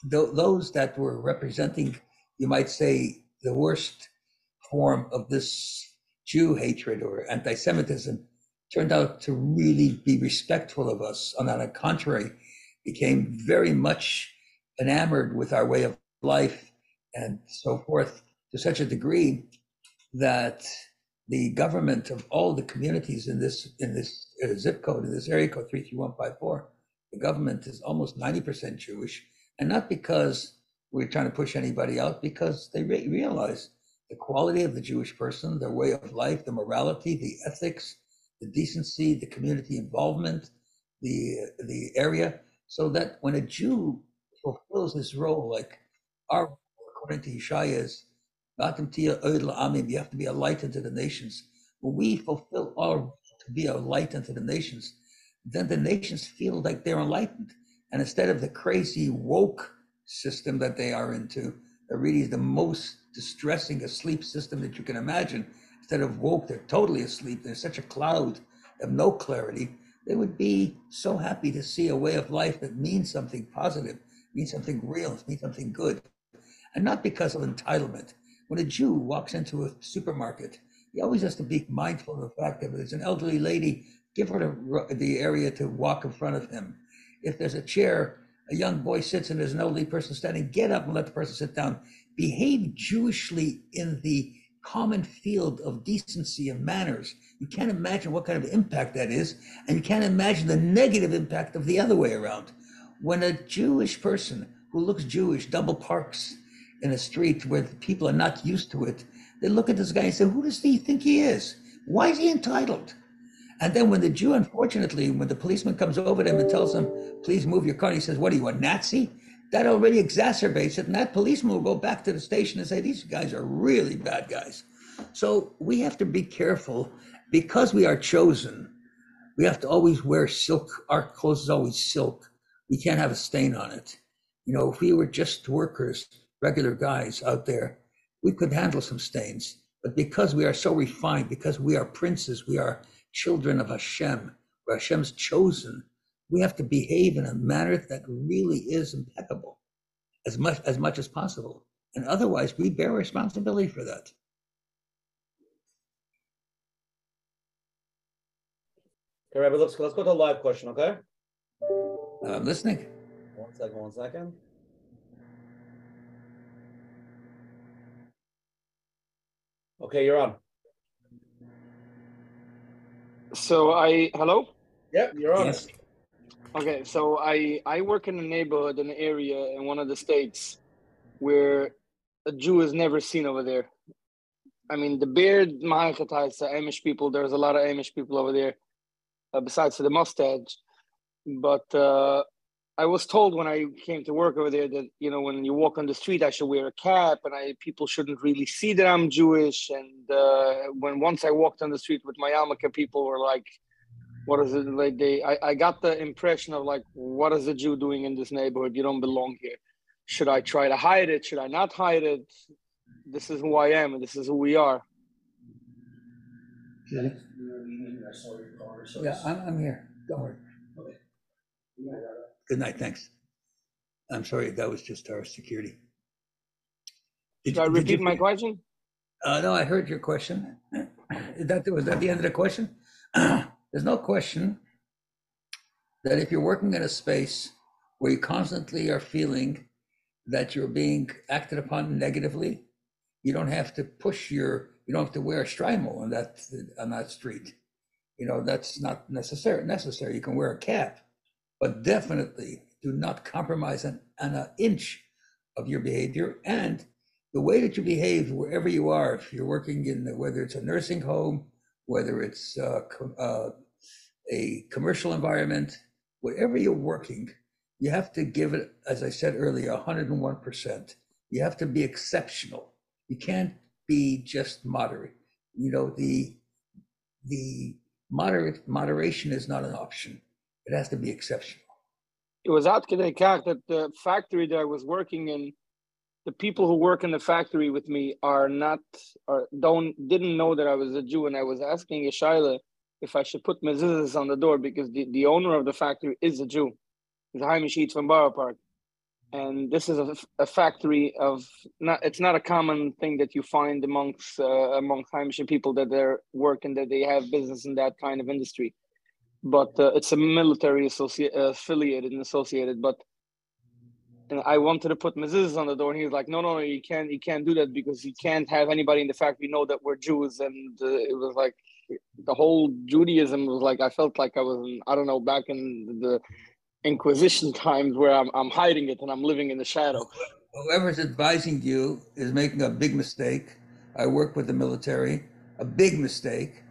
th- those that were representing, you might say, the worst form of this Jew hatred or anti Semitism turned out to really be respectful of us. And on the contrary, became very much enamored with our way of life and so forth to such a degree that the government of all the communities in this in this uh, zip code in this area code 33154 the government is almost 90% jewish. And not because we're trying to push anybody out because they re- realize the quality of the jewish person their way of life the morality the ethics the decency the community involvement the the area. So that when a jew fulfills his role like our according to Yeshaya you have to be a light unto the nations. When we fulfill our to be a light unto the nations, then the nations feel like they're enlightened. And instead of the crazy woke system that they are into, that really is the most distressing asleep system that you can imagine. Instead of woke, they're totally asleep. There's such a cloud of no clarity. They would be so happy to see a way of life that means something positive, means something real, means something good. And not because of entitlement, when a Jew walks into a supermarket, he always has to be mindful of the fact that if there's an elderly lady, give her the, the area to walk in front of him. If there's a chair, a young boy sits and there's an elderly person standing, get up and let the person sit down. Behave Jewishly in the common field of decency and manners. You can't imagine what kind of impact that is, and you can't imagine the negative impact of the other way around. When a Jewish person who looks Jewish double parks in a street where people are not used to it, They look at this guy and say, who does he think he is? Why is he entitled? And then when the Jew, unfortunately, when the policeman comes over to him and tells him, please move your car, he says, what are you, a Nazi? That already exacerbates it. And that policeman will go back to the station and say, these guys are really bad guys. So we have to be careful because we are chosen. We have to always wear silk. Our clothes is always silk. We can't have a stain on it. You know, if we were just workers, regular guys out there, we could handle some stains. But because we are so refined, because we are princes, we are children of Hashem, where Hashem's chosen, we have to behave in a manner that really is impeccable as much as much as possible. And otherwise, we bear responsibility for that. Okay, Rabbi Lipsker, let's go to a live question, okay? Uh, I'm listening. One second, one second. Okay, you're on. So I hello. Yep, you're on. Yes. Okay, so I I work in a neighborhood, in an area in one of the states where a Jew is never seen over there. I mean, the beard, Mahachataisa, Amish people. There's a lot of Amish people over there, uh, besides the mustache. But uh, I was told when I came to work over there that you know when you walk on the street, I should wear a cap, and I people shouldn't really see that I'm Jewish. And uh, when once I walked on the street with my yarmulke, people were like, "What is it?" Like they, I, I got the impression of like, "What is a Jew doing in this neighborhood? You don't belong here." Should I try to hide it? Should I not hide it? This is who I am, and this is who we are. Yeah, I'm, I'm here. Don't worry. Good night, thanks. I'm sorry, that was just our security. Did Should I repeat you- my question? Uh, no, I heard your question. That, was that the end of the question? <clears throat> There's no question that if you're working in a space where you constantly are feeling that you're being acted upon negatively, you don't have to push your, you don't have to wear a shtreimel on that, on that street. You know, that's not necessary, necessary. You can wear a cap, but definitely do not compromise an, an uh, inch of your behavior and the way that you behave wherever you are, if you're working in, the- whether it's a nursing home, whether it's uh, co- uh, a commercial environment, wherever you're working, you have to give it, as I said earlier, 101%. You have to be exceptional. You can't be just moderate. You know, the the moderate moderation is not an option. It has to be exceptional. it was out Kedei Kach that the factory that I was working in, the people who work in the factory with me are not are don't didn't know that I was a Jew, and I was asking Yeshaila if I should put mezuzahs on the door because the, the owner of the factory is a Jew. He's Haim Sheet from Borough Park. And this is a, a factory of not it's not a common thing that you find amongst uh, amongst Haimish people that they're working that they have business in that kind of industry but uh, it's a military associ- uh, affiliated and associated. But and I wanted to put mezuzahs on the door, and he was like, "No, no, no, you can't, you can't do that because you can't have anybody in the factory know that we're Jews." And uh, it was like the whole Judaism was like I felt like I was, in, I don't know, back in the Inquisition times where I'm, I'm hiding it and I'm living in the shadow. whoever's advising you is making a big mistake. I work with the military, a big mistake.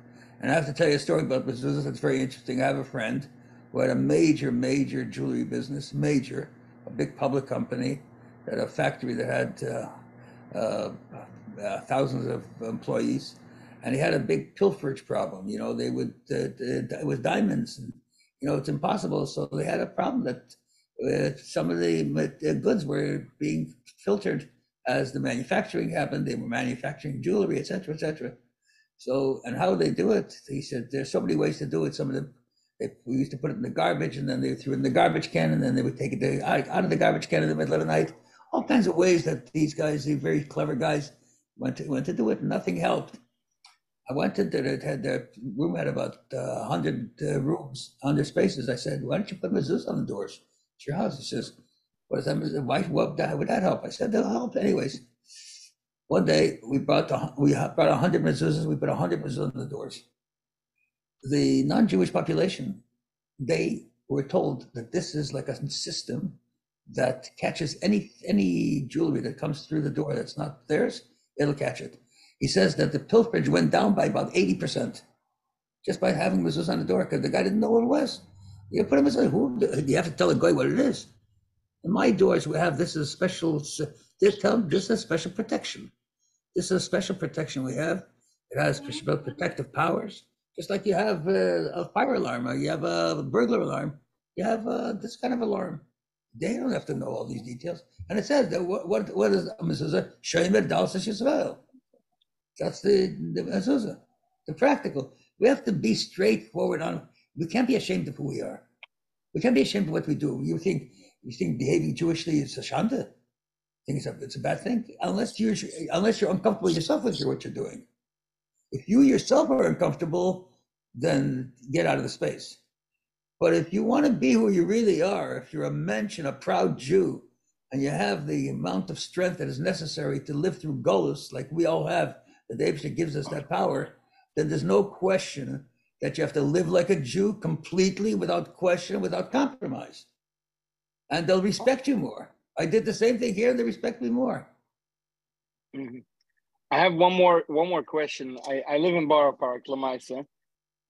And I have to tell you a story about mezuzahs that's very interesting. I have a friend who had a major, major jewelry business, major, a big public company, had a factory that had uh, uh, uh, thousands of employees. And he had a big pilferage problem. You know, they would, uh, it was diamonds and, you know, it's impossible. So they had a problem that uh, some of the uh, goods were being filtered as the manufacturing happened. They were manufacturing jewelry, et cetera, et cetera. So, and how they do it? He said, there's so many ways to do it. Some of them, they, we used to put it in the garbage and then they threw it in the garbage can and then they would take it out, of the garbage can in the middle of the night. All kinds of ways that these guys, these very clever guys, went to, went to do it. Nothing helped. I went into it, had the room had about uh, 100 uh, rooms, 100 spaces. I said, why don't you put mezuzah on the doors? It's your house. He says, what is that? Why what would that help? I said, they'll help anyways. One day we brought the, we brought 100 mezuzahs. We put 100 mezuzahs on the doors. The non-Jewish population, they were told that this is like a system that catches any any jewelry that comes through the door that's not theirs. It'll catch it. He says that the pilferage went down by about 80% just by having mezuzah on the door because the guy didn't know what it was. You put him as who you have to tell a guy what it is. In my doors, we have this is a special. This tell this is special protection. This is a special protection we have. It has protective powers, just like you have uh, a fire alarm or you have a burglar alarm. You have uh, this kind of alarm. They don't have to know all these details. And it says that what what, what is mezuzah? Shomer dalsa Yisrael. That's the the mezuzah, the practical. We have to be straightforward on. We can't be ashamed of who we are. We can't be ashamed of what we do. You think you think behaving Jewishly is a shanda? Think it's a, it's a bad thing unless you're unless you're uncomfortable yourself with what you're doing. If you yourself are uncomfortable, then get out of the space. But if you want to be who you really are, if you're a mensch and a proud Jew, and you have the amount of strength that is necessary to live through Golos, like we all have, the Abisha gives us that power, then there's no question that you have to live like a Jew completely without question, without compromise. And they'll respect you more. I did the same thing here, and they respect me more. Mm-hmm. I have one more one more question. I, I live in Borough Park, Lamaisa,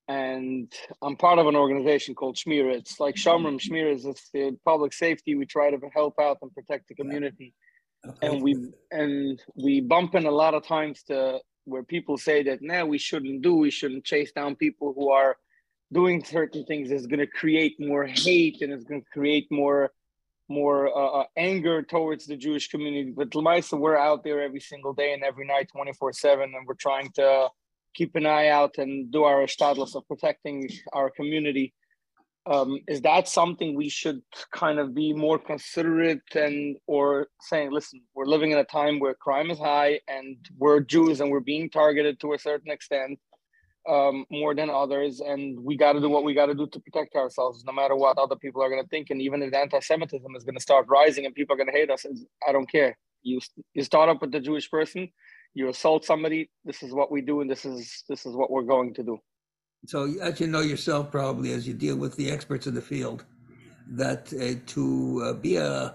and I'm part of an organization called Shmira. It's like Shomrim Shmira is it's the public safety. We try to help out and protect the community, okay. and we and we bump in a lot of times to where people say that now nah, we shouldn't do, we shouldn't chase down people who are doing certain things is going to create more hate and it's going to create more more uh, uh, anger towards the Jewish community. But Lamaisa, we're out there every single day and every night, 24 7, and we're trying to keep an eye out and do our status of protecting our community. Um, is that something we should kind of be more considerate and or saying, listen, we're living in a time where crime is high and we're Jews and we're being targeted to a certain extent um, more than others, and we got to do what we got to do to protect ourselves, no matter what other people are going to think. And even if anti-Semitism is going to start rising and people are going to hate us, I don't care. You you start up with the Jewish person, you assault somebody. This is what we do, and this is this is what we're going to do. So, as you know yourself, probably as you deal with the experts in the field, that uh, to uh, be a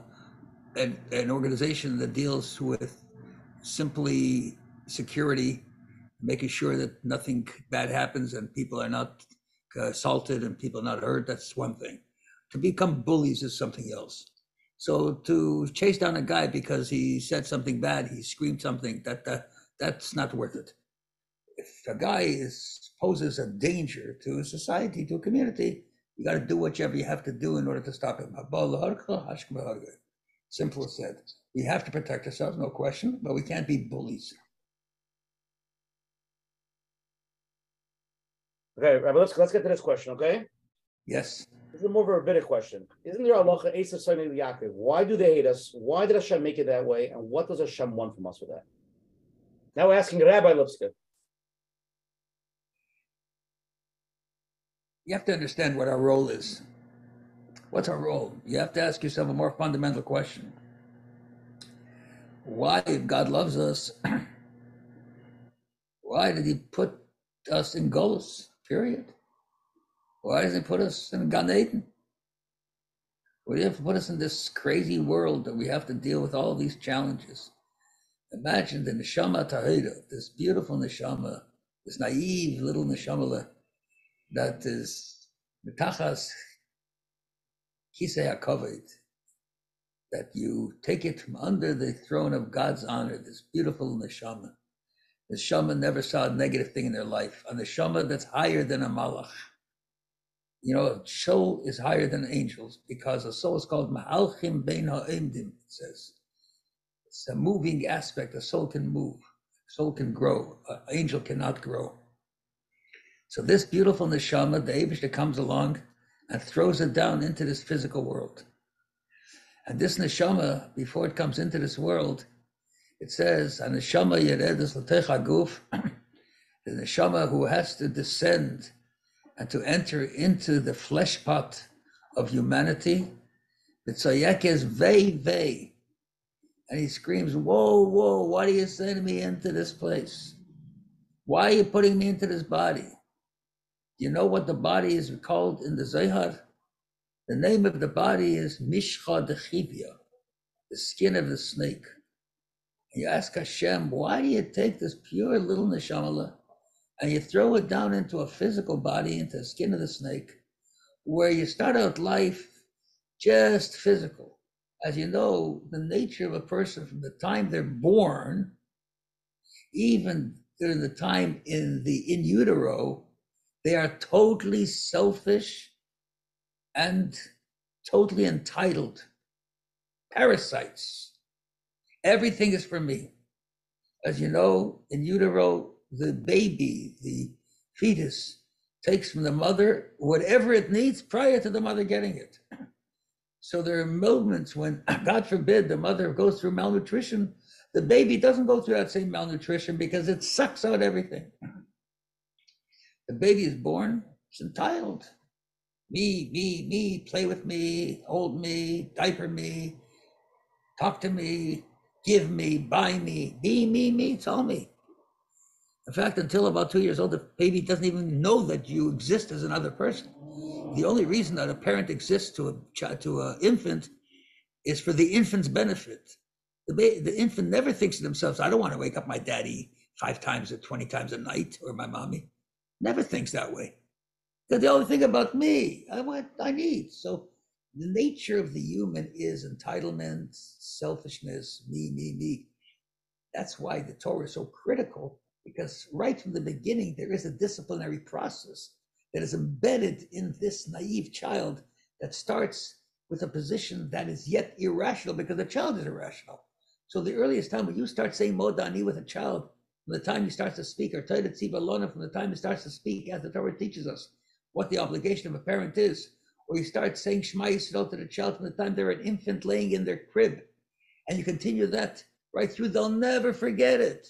an, an organization that deals with simply security making sure that nothing bad happens and people are not uh, assaulted and people are not hurt, that's one thing. To become bullies is something else. So to chase down a guy because he said something bad, he screamed something, that, that that's not worth it. If a guy is poses a danger to a society, to a community, you got to do whatever you have to do in order to stop him. Simple as said. We have to protect ourselves, no question, but we can't be bullies. Okay, Rabbi, let's let's get to this question, okay? Yes. This is a more of a rabbinic question. Isn't there Allah Asa Sani Yaakov? Why do they hate us? Why did Hashem make it that way? And what does Hashem want from us with that? Now we're asking Rabbi Lipsker. You have to understand what our role is. What's our role? You have to ask yourself a more fundamental question. Why, if God loves us, <clears throat> why did he put us in Golos? Period. Why does he put us in Gan Eden? Why do you have to put us in this crazy world that we have to deal with all these challenges? Imagine the neshama tahira, this beautiful neshama, this naive little neshama that is mitachas kisei hakavod, that you take it from under the throne of God's honor, this beautiful neshama. The Shama never saw a negative thing in their life. On the Shama that's higher than a Malach. You know, a soul is higher than angels because a soul is called Ma'alchim Bein Ha'imdim, it says. It's a moving aspect. A soul can move, a soul can grow, an angel cannot grow. So this beautiful neshama, the Abish that comes along and throws it down into this physical world. And this neshama, before it comes into this world, it says, "And neshama yeredes l'techa guf," the neshama <clears throat> who has to descend and to enter into the flesh pot of humanity. Mitzayekes vei vei, and he screams, "Whoa, whoa! Why are you sending me into this place? Why are you putting me into this body?" You know what the body is called in the Zohar? The name of the body is Mishcha Dechivya, the skin of the snake. You ask Hashem, why do you take this pure little neshama and you throw it down into a physical body, into the skin of the snake, where you start out life just physical. As you know, the nature of a person from the time they're born, even during the time in the in utero, they are totally selfish and totally entitled parasites. Everything is for me. As you know, in utero, the baby, the fetus, takes from the mother whatever it needs prior to the mother getting it. So there are moments when, <clears throat> God forbid, the mother goes through malnutrition. The baby doesn't go through that same malnutrition because it sucks out everything. The baby is born, it's entitled. Me, me, me, play with me, hold me, diaper me, talk to me, give me, buy me, be me, me, it's all me. In fact, until about two years old, the baby doesn't even know that you exist as another person. The only reason that a parent exists to a child, to an infant is for the infant's benefit. The, ba- the infant never thinks to themselves, I don't want to wake up my daddy five times or 20 times a night or my mommy. Never thinks that way. They only think about me. I want, I need. So the nature of the human is entitlement, selfishness, me, me, me. That's why the Torah is so critical because right from the beginning, there is a disciplinary process that is embedded in this naive child that starts with a position that is yet irrational because the child is irrational. So the earliest time when you start saying Modani with a child, from the time he starts to speak, or Torah Tziva from the time he starts to speak, as the Torah teaches us, what the obligation of a parent is, or you start saying Shema Yisrael to the child from the time they're an infant laying in their crib, and you continue that right through, they'll never forget it.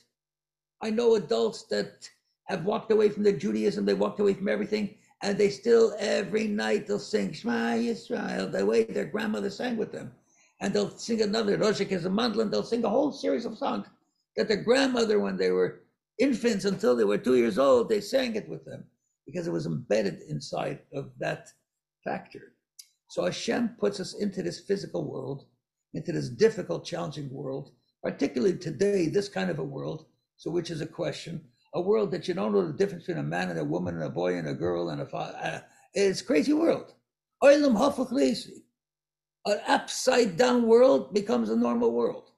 I know adults that have walked away from their Judaism, they walked away from everything, and they still every night they'll sing Shema Yisrael the way their grandmother sang with them. And they'll sing another Roshik is a mandolin. they'll sing a whole series of songs that their grandmother, when they were infants until they were two years old, they sang it with them because it was embedded inside of that factor. So Hashem puts us into this physical world, into this difficult, challenging world, particularly today, this kind of a world so which is a question. A world that you don't know the difference between a man and a woman and a boy and a girl and a father. Uh, it's a crazy world. Oilam An upside down world becomes a normal world.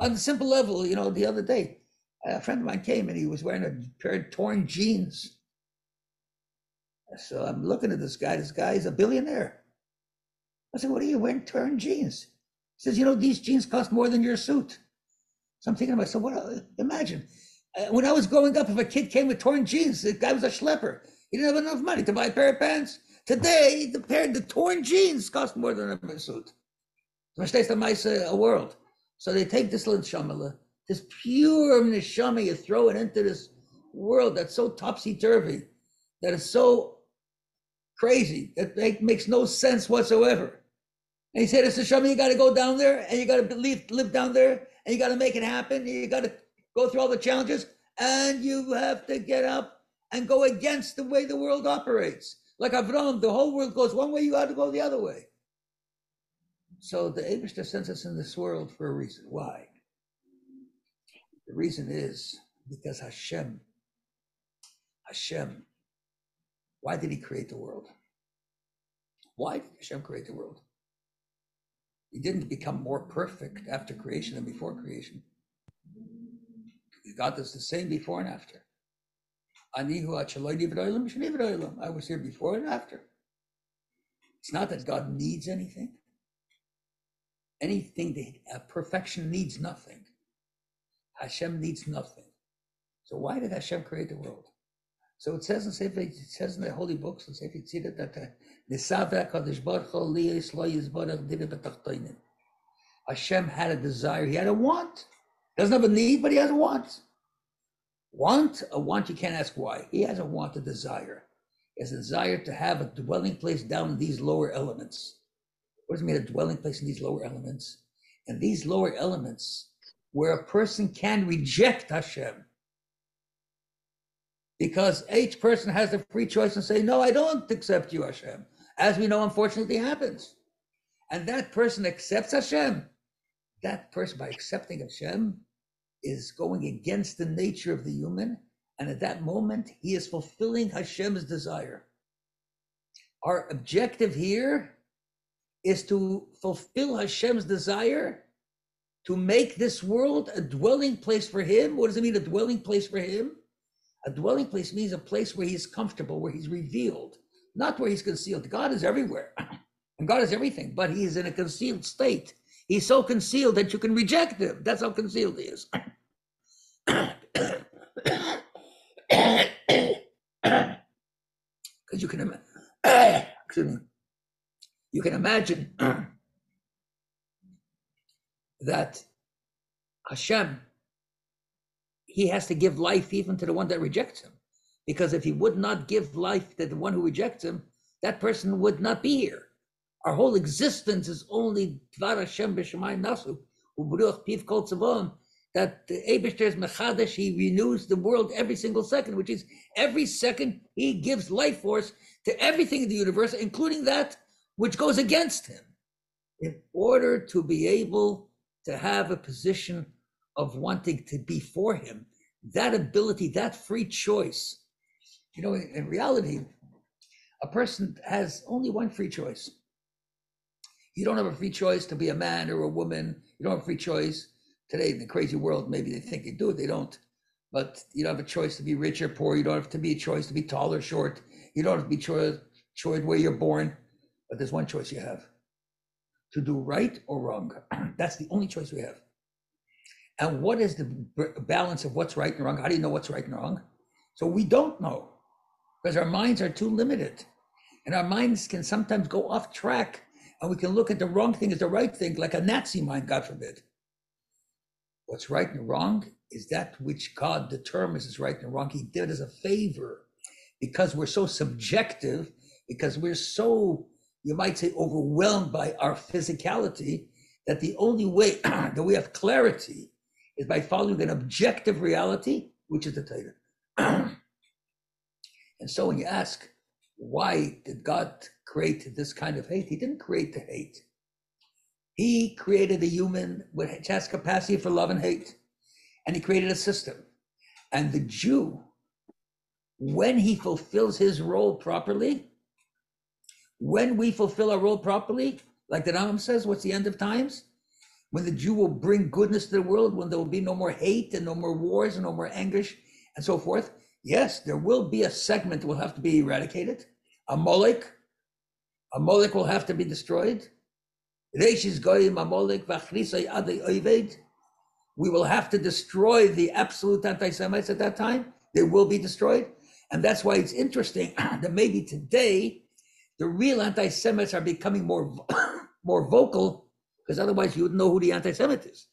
On the simple level, you know, the other day, a friend of mine came and he was wearing a pair of torn jeans. So I'm looking at this guy. This guy is a billionaire. I said, What are you wearing torn jeans? He says, You know, these jeans cost more than your suit. So I'm thinking to myself, what? Imagine uh, when I was growing up, if a kid came with torn jeans, the guy was a schlepper. He didn't have enough money to buy a pair of pants. Today, the pair, the torn jeans cost more than a suit. A world. So they take this little shamala, this pure neshama, you throw it into this world that's so topsy turvy, that is so crazy, that makes no sense whatsoever. And he said, "It's a shama. You got to go down there, and you got to live down there, and you got to make it happen. You got to go through all the challenges, and you have to get up and go against the way the world operates. Like Avram, the whole world goes one way, you got to go the other way. So the Abishter sends us in this world for a reason. Why? The reason is because Hashem, Hashem, why did he create the world? Why did Hashem create the world? He didn't become more perfect after creation than before creation. God does the same before and after. I was here before and after. It's not that God needs anything. Anything that uh, perfection needs nothing. Hashem needs nothing. So why did Hashem create the world? So it says in Sefer, it says in the holy books in Sefer Tzidit that uh, Hashem had a desire, he had a want. He doesn't have a need, but he has a want. Want, a want, you can't ask why. He has a want, a desire. He has a desire to have a dwelling place down in these lower elements. What does it mean, a dwelling place in these lower elements? And these lower elements, where a person can reject Hashem, because each person has the free choice and say, No, I don't accept you, Hashem as we know, unfortunately, happens. And that person accepts Hashem. That person, by accepting Hashem, is going against the nature of the human. And at that moment, he is fulfilling Hashem's desire. Our objective here is to fulfill Hashem's desire to make this world a dwelling place for him. What does it mean, a dwelling place for him? A dwelling place means a place where he's comfortable, where he's revealed, not where he's concealed. God is everywhere, <clears throat> and God is everything, but he is in a concealed state. He's so concealed that you can reject him. That's how concealed he is. <clears throat> Because you can, <clears throat> me, you can imagine that Hashem, he has to give life even to the one that rejects him. Because if he would not give life to the one who rejects him, that person would not be here. Our whole existence is only Dvar Hashem b'Shemayim Nasu, Ubruch Piv Kol Tzavon, that Abishter is Mechadash, he renews the world every single second, which is every second he gives life force to everything in the universe, including that which goes against him, in order to be able to have a position of wanting to be for him, that ability, that free choice. You know, in, reality, a person has only one free choice. You don't have a free choice to be a man or a woman. You don't have a free choice. Today, in the crazy world, maybe they think they do, they don't. But you don't have a choice to be rich or poor. You don't have to be a choice to be tall or short. You don't have to be choice, choice where you're born. But there's one choice you have to do right or wrong. <clears throat> That's the only choice we have. And what is the balance of what's right and wrong? How do you know what's right and wrong? So we don't know because our minds are too limited. And our minds can sometimes go off track and we can look at the wrong thing as the right thing, like a Nazi mind, God forbid. What's right and wrong is that which God determines is right and wrong. He did as a favor because we're so subjective, because we're so you might say, overwhelmed by our physicality, that the only way <clears throat> that we have clarity is by following an objective reality, which is the Torah. <clears throat> and so when you ask, why did God create this kind of hate? He didn't create the hate. He created a human which has capacity for love and hate. And he created a system. And the Jew, when he fulfills his role properly, when we fulfill our role properly, like the Rambam says, what's the end of times? When the Jew will bring goodness to the world, when there will be no more hate and no more wars and no more anguish and so forth. Yes, there will be a segment that will have to be eradicated. Amalek, a Molech will have to be destroyed. We will have to destroy the absolute anti-Semites at that time. They will be destroyed. And that's why it's interesting <clears throat> that maybe today the real anti-Semites are becoming more <coughs> more vocal because otherwise you wouldn't know who the anti-Semite is.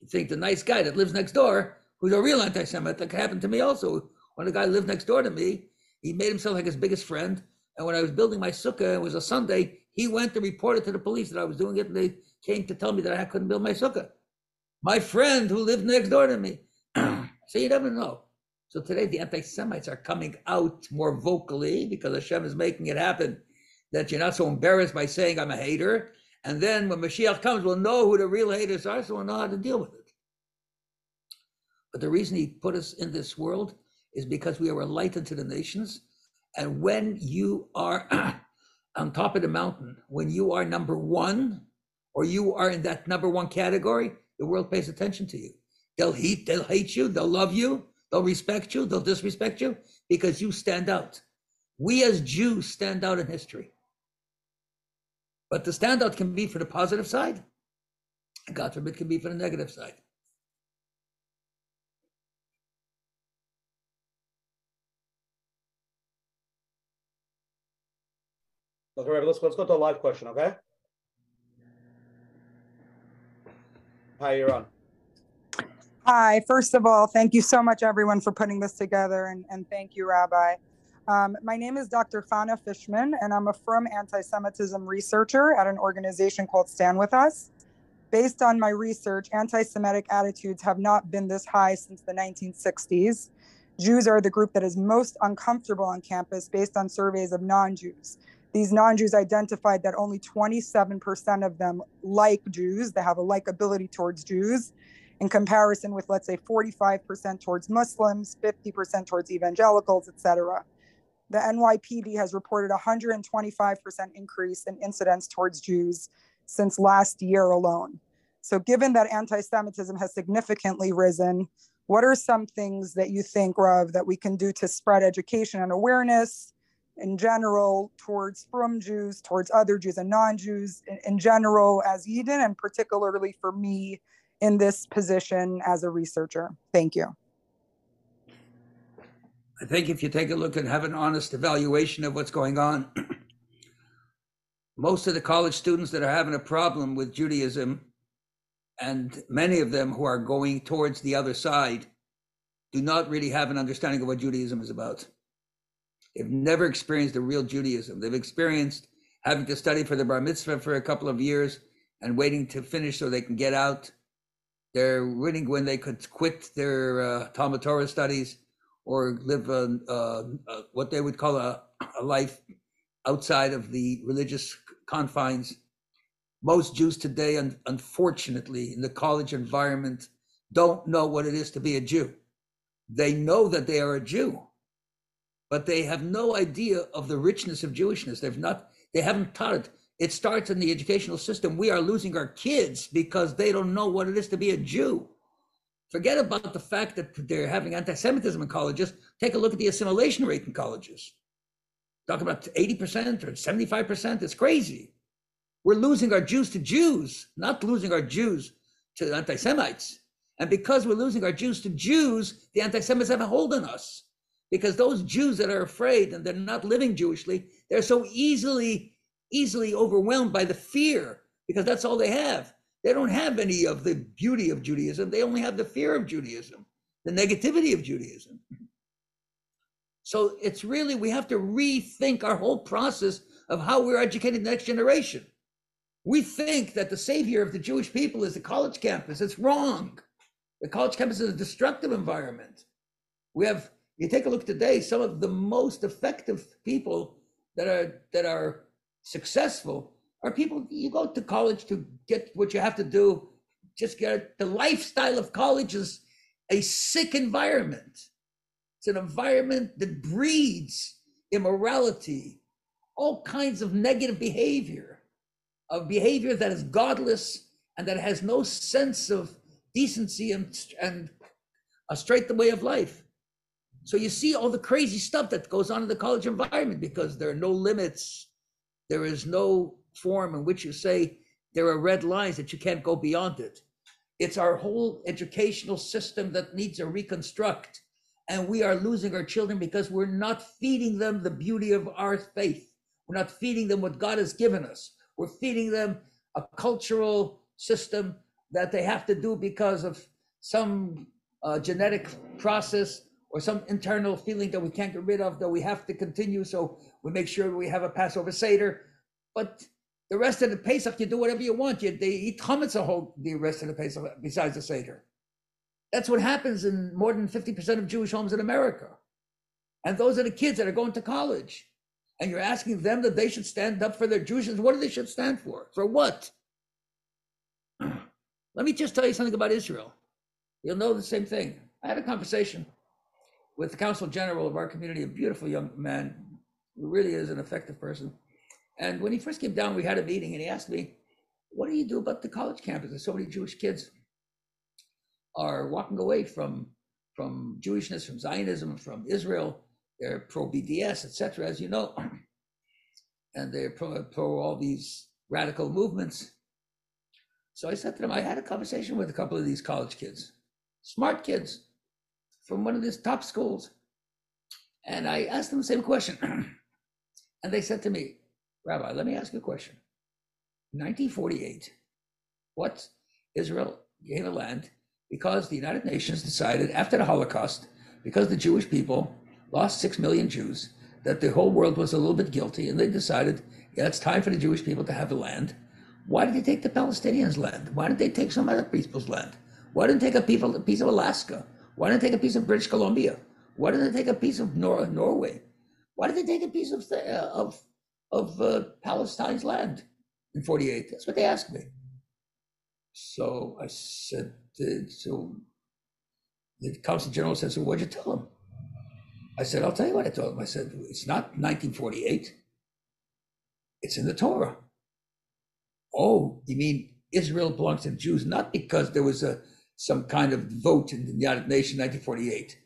You think the nice guy that lives next door, who's a real anti-Semite, that happened to me also. When a guy lived next door to me, he made himself like his biggest friend. And when I was building my sukkah, it was a Sunday, he went to report it to the police that I was doing it, and they came to tell me that I couldn't build my sukkah. My friend who lived next door to me. <clears throat> so you never know. So today the anti-Semites are coming out more vocally because Hashem is making it happen that you're not so embarrassed by saying I'm a hater. And then when Mashiach comes, we'll know who the real haters are, so we'll know how to deal with it. But the reason he put us in this world is because we are a light unto the nations. And when you are <clears throat> on top of the mountain, when you are number one, or you are in that number one category, the world pays attention to you. They'll hate, they'll hate you, they'll love you, They'll respect you, they'll disrespect you because you stand out. We as Jews stand out in history. But the standout can be for the positive side, and God forbid, can be for the negative side. Okay, Rabbi, let's, let's go to a live question, okay? Hi, you're on. Hi, first of all, thank you so much, everyone, for putting this together, and, and thank you, Rabbi. Um, my name is Dr. Fana Fishman, and I'm a Frum anti Semitism researcher at an organization called Stand With Us. Based on my research, anti Semitic attitudes have not been this high since the 1960s. Jews are the group that is most uncomfortable on campus based on surveys of non Jews. These non Jews identified that only 27% of them like Jews, they have a likability towards Jews, in comparison with, let's say, 45% towards Muslims, 50% towards evangelicals, etc. The NYPD has reported 125% increase in incidents towards Jews since last year alone. So, given that anti Semitism has significantly risen, what are some things that you think, Rav, that we can do to spread education and awareness in general towards from Jews, towards other Jews and non Jews in, in, general as Eden, and particularly for me in this position as a researcher? Thank you. I think if you take a look and have an honest evaluation of what's going on, <clears throat> most of the college students that are having a problem with Judaism, and many of them who are going towards the other side, do not really have an understanding of what Judaism is about. They've never experienced a real Judaism. They've experienced having to study for the bar mitzvah for a couple of years and waiting to finish so they can get out. They're waiting when they could quit their uh, Talmud Torah studies or live a, a, a, what they would call a, a life outside of the religious confines. Most Jews today, un- unfortunately, in the college environment, don't know what it is to be a Jew. They know that they are a Jew, but they have no idea of the richness of Jewishness. They've not, they haven't taught it. It starts in the educational system. We are losing our kids because they don't know what it is to be a Jew. Forget about the fact that they're having anti-Semitism in colleges. Take a look at the assimilation rate in colleges. Talk about 80% or 75%. It's crazy. We're losing our Jews to Jews, not losing our Jews to anti-Semites. And because we're losing our Jews to Jews, the anti-Semites have a hold on us. Because those Jews that are afraid and they're not living Jewishly, they're so easily, easily overwhelmed by the fear because that's all they have. They don't have any of the beauty of Judaism. They only have the fear of Judaism, the negativity of Judaism. So it's really, we have to rethink our whole process of how we're educating the next generation. We think that the savior of the Jewish people is the college campus. It's wrong. The college campus is a destructive environment. We have, you take a look today, some of the most effective people that are that are successful are people you go to college to get what you have to do just get the lifestyle of college is a sick environment. It's an environment that breeds immorality all kinds of negative behavior of behavior that is godless and that has no sense of decency and, and a straight the way of life. So you see all the crazy stuff that goes on in the college environment because there are no limits. There is no form in which you say there are red lines that you can't go beyond it. It's our whole educational system that needs a reconstruct. And we are losing our children because we're not feeding them the beauty of our faith. We're not feeding them what God has given us. We're feeding them a cultural system that they have to do because of some uh, genetic process or some internal feeling that we can't get rid of, that we have to continue. So we make sure we have a Passover Seder. But the rest of the Pesach, you do whatever you want. You, they eat chametz a whole the rest of the Pesach besides the Seder. That's what happens in more than 50% of Jewish homes in America. And those are the kids that are going to college. And you're asking them that they should stand up for their Jewishness. What do they should stand for? For what? <clears throat> Let me just tell you something about Israel. You'll know the same thing. I had a conversation with the consul general of our community, a beautiful young man who really is an effective person. And when he first came down, we had a meeting and he asked me, What do you do about the college campus? There's so many Jewish kids are walking away from, from Jewishness, from Zionism, from Israel. They're pro BDS, etc., as you know. <clears throat> And they're pro, pro all these radical movements. So I said to them, I had a conversation with a couple of these college kids, smart kids from one of these top schools. And I asked them the same question. <clears throat> and they said to me, Rabbi, let me ask you a question. 1948, what Israel gained a land because the United Nations decided after the Holocaust, because the Jewish people lost six million Jews, that the whole world was a little bit guilty, and they decided, yeah, it's time for the Jewish people to have the land. Why did they take the Palestinians' land? Why didn't they take some other people's land? Why didn't they take a piece of Alaska? Why didn't they take a piece of British Columbia? Why didn't they take a piece of Nor- Norway? Why did they take a piece of, uh, of of uh, Palestine's land in 48? That's what they asked me. So I said, uh, so the consul general said, so what'd you tell him? I said, I'll tell you what I told him. I said, it's not 1948. It's in the Torah. Oh, you mean Israel belongs to the Jews? Not because there was a some kind of vote in the United Nations 1948.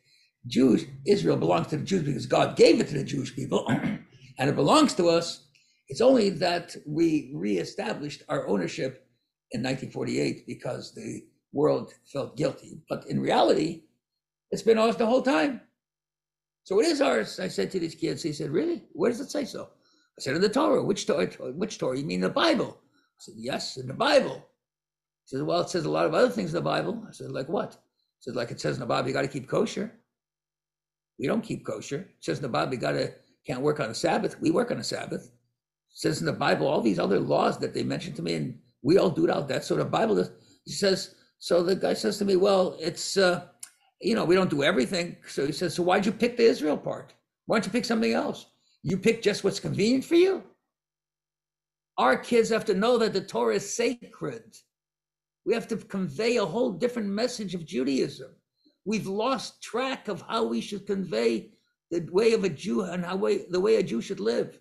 Jews, Israel belongs to the Jews because God gave it to the Jewish people, <clears throat> and it belongs to us. It's only that we reestablished our ownership in 1948 because the world felt guilty. But in reality, it's been ours the whole time. So it is ours. I said to these kids, he said, Really? Where does it say so? I said, In the Torah. Which Torah? Which Torah? You mean the Bible? I said, Yes, in the Bible. He said, Well, it says a lot of other things in the Bible. I said, Like what? He said, Like it says in the Bible, you got to keep kosher. We don't keep kosher. It says in the Bible, you got to can't work on a Sabbath. We work on a Sabbath. Says in the Bible, all these other laws that they mentioned to me, and we all do it out that. So the Bible does, he says, so the guy says to me, Well, it's uh, you know, we don't do everything. So he says, So why'd you pick the Israel part? Why don't you pick something else? You pick just what's convenient for you. Our kids have to know that the Torah is sacred. We have to convey a whole different message of Judaism. We've lost track of how we should convey the way of a Jew and how way, the way a Jew should live.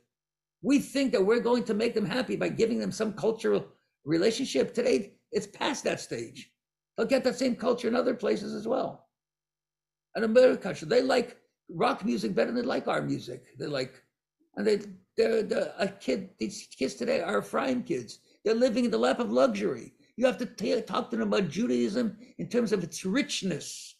We think that we're going to make them happy by giving them some cultural relationship. Today, it's past that stage. They'll get that same culture in other places as well. American culture, they like rock music better than they like our music. They like, and they, they're, they're a kid. These kids today are frying kids. They're living in the lap of luxury. You have to t- talk to them about Judaism in terms of its richness,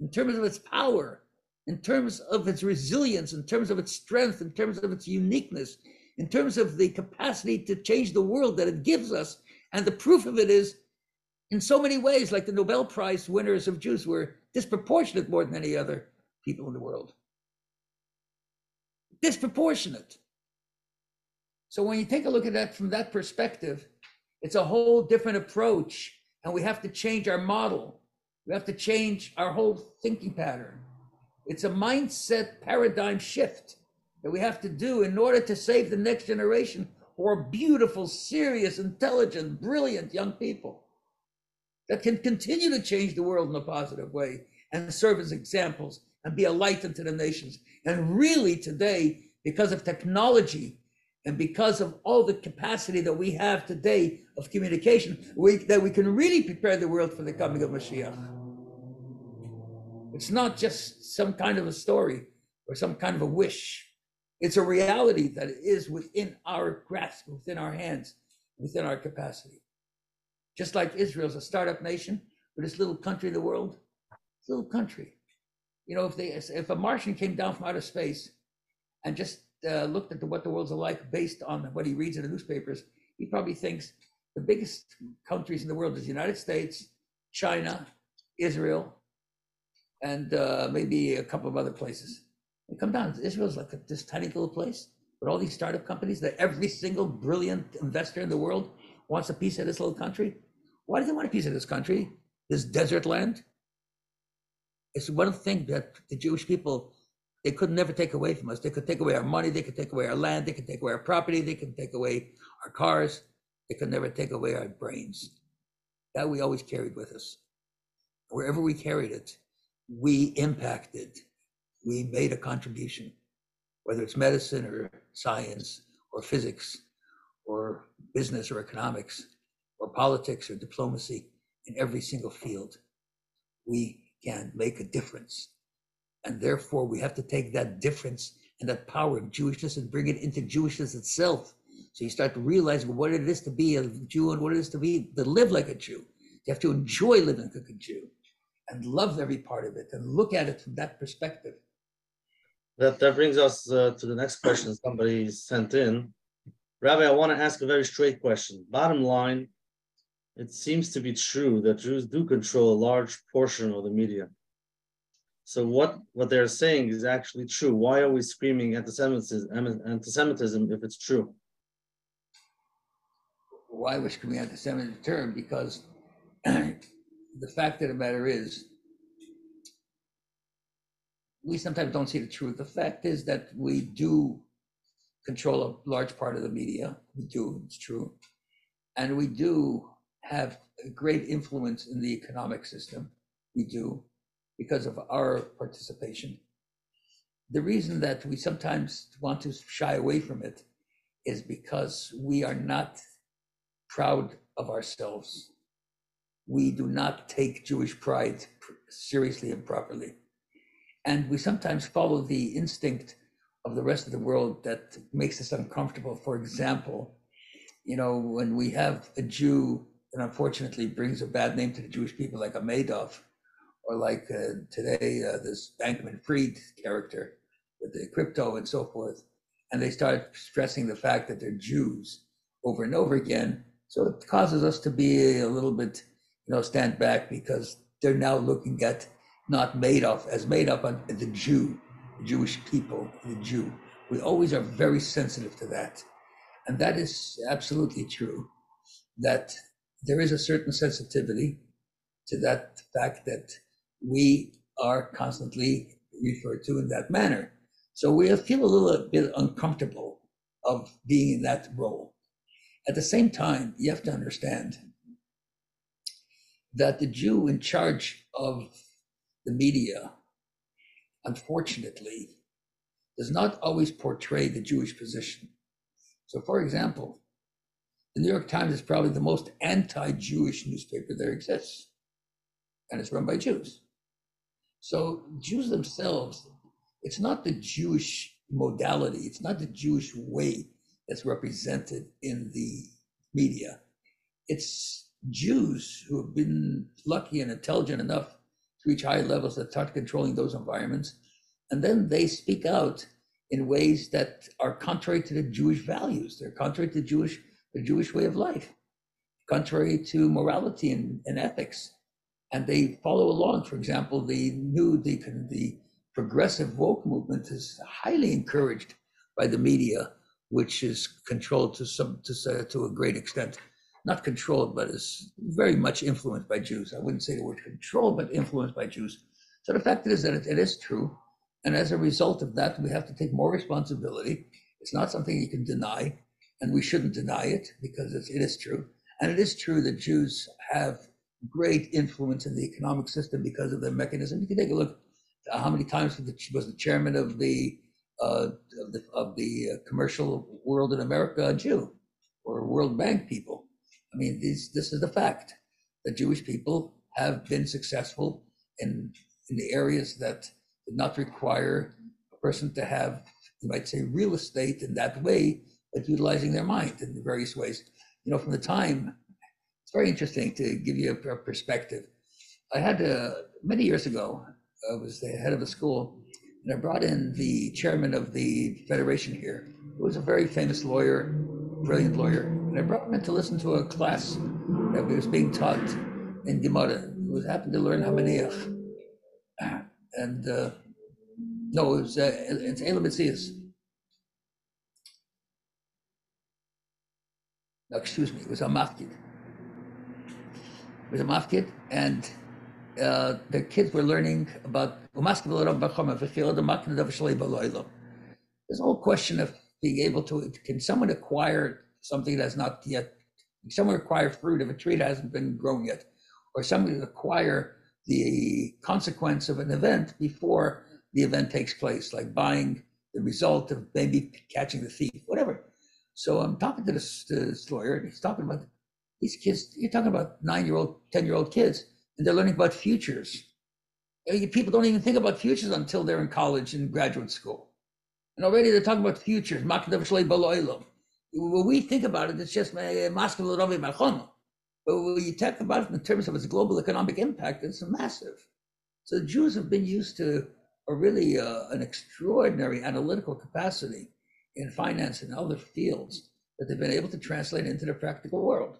in terms of its power, in terms of its resilience, in terms of its strength, in terms of its uniqueness, in terms of the capacity to change the world that it gives us. And the proof of it is in so many ways, like the Nobel Prize winners of Jews were disproportionate more than any other people in the world. Disproportionate. So when you take a look at that from that perspective, it's a whole different approach, and we have to change our model. We have to change our whole thinking pattern. It's a mindset paradigm shift that we have to do in order to save the next generation who are beautiful, serious, intelligent, brilliant young people that can continue to change the world in a positive way and serve as examples and be a light unto the nations. And really, today, because of technology and because of all the capacity that we have today of communication, we, that we can really prepare the world for the coming of Mashiach. It's not just some kind of a story or some kind of a wish. It's a reality that is within our grasp, within our hands, within our capacity. Just like Israel's a startup nation for this little country in the world, it's a little country. You know, if they if a Martian came down from outer space and just uh, looked at the, what the world's like based on what he reads in the newspapers, he probably thinks the biggest countries in the world is the United States, China, Israel, and uh, maybe a couple of other places. And come down, Israel's like a, this tiny little place with all these startup companies that every single brilliant investor in the world wants a piece of this little country. Why do they want a piece of this country? This desert land? It's one thing that the Jewish people they could never take away from us. They could take away our money, they could take away our land, they could take away our property, they could take away our cars, they could never take away our brains. That we always carried with us. Wherever we carried it, we impacted, we made a contribution, whether it's medicine or science or physics or business or economics or politics or diplomacy in every single field. We can make a difference. And therefore, we have to take that difference and that power of Jewishness and bring it into Jewishness itself. So you start to realize what it is to be a Jew and what it is to be to live like a Jew. You have to enjoy living like a Jew and love every part of it and look at it from that perspective. That, that brings us uh, to the next question somebody sent in. Rabbi, I want to ask a very straight question. Bottom line, it seems to be true that Jews do control a large portion of the media. So what, what they're saying is actually true. Why are we screaming anti-Semitism, anti-Semitism if it's true? Why are we screaming anti-Semitism? Because <clears throat> the fact of the matter is, we sometimes don't see the truth. The fact is that we do control a large part of the media. We do, it's true. And we do have a great influence in the economic system. We do because of our participation. The reason that we sometimes want to shy away from it is because we are not proud of ourselves. We do not take Jewish pride seriously and properly. And we sometimes follow the instinct of the rest of the world that makes us uncomfortable. For example, you know, when we have a Jew that unfortunately brings a bad name to the Jewish people, like a Madoff, or like uh, today, uh, this Bankman Fried character with the crypto and so forth, and they start stressing the fact that they're Jews over and over again. So it causes us to be a little bit, you know, stand back because they're now looking at not made Madoff as made up on the Jew, the Jewish people, the Jew. We always are very sensitive to that. And that is absolutely true, that there is a certain sensitivity to that fact that we are constantly referred to in that manner. So we feel a little bit uncomfortable of being in that role. At the same time, you have to understand that the Jew in charge of the media, unfortunately, does not always portray the Jewish position. So, for example, the New York Times is probably the most anti Jewish newspaper there exists, and it's run by Jews. So, Jews themselves, it's not the Jewish modality, it's not the Jewish way that's represented in the media. It's Jews who have been lucky and intelligent enough to reach high levels that start controlling those environments. And then they speak out in ways that are contrary to the Jewish values. They're contrary to Jewish the Jewish way of life, contrary to morality and, and ethics. And they follow along. For example, the new the, the progressive woke movement is highly encouraged by the media, which is controlled to some to, to a great extent not controlled, but is very much influenced by Jews. I wouldn't say the word controlled, but influenced by Jews. So the fact is that it, it is true. And as a result of that, we have to take more responsibility. It's not something you can deny, and we shouldn't deny it because it's, it is true. And it is true that Jews have great influence in the economic system because of their mechanism. You can take a look how many times was the chairman of the uh, of the, of the uh, commercial world in America a Jew or World Bank people. I mean, this, this is the fact. The Jewish people have been successful in, in the areas that did not require a person to have, you might say, real estate in that way, but utilizing their mind in various ways. You know, from the time, it's very interesting to give you a, a perspective. I had uh, many years ago, I was the head of a school, and I brought in the chairman of the federation here, who was a very famous lawyer, brilliant lawyer, and I brought him in to listen to a class that was being taught in Gemara. He was happy to learn Hamaniach. <clears throat> And uh, no, it was uh, it's Elam. No, excuse me, it was a mafkid. It was a mafkid, and uh, the kids were learning about this whole question of being able to can someone acquire something that's not yet, someone acquire fruit if a tree that hasn't been grown yet, or somebody acquire the consequence of an event before the event takes place, like buying the result of maybe catching the thief, whatever. So I'm talking to this, to this lawyer, and he's talking about these kids. You're talking about nine-year-old, ten-year-old kids, and they're learning about futures. Uh, people don't even think about futures until they're in college and graduate school, and already they're talking about futures when we think about it, it's just Moscow, But when you talk about it in terms of its global economic impact, it's massive. So Jews have been used to a really uh, an extraordinary analytical capacity in finance and other fields that they've been able to translate into the practical world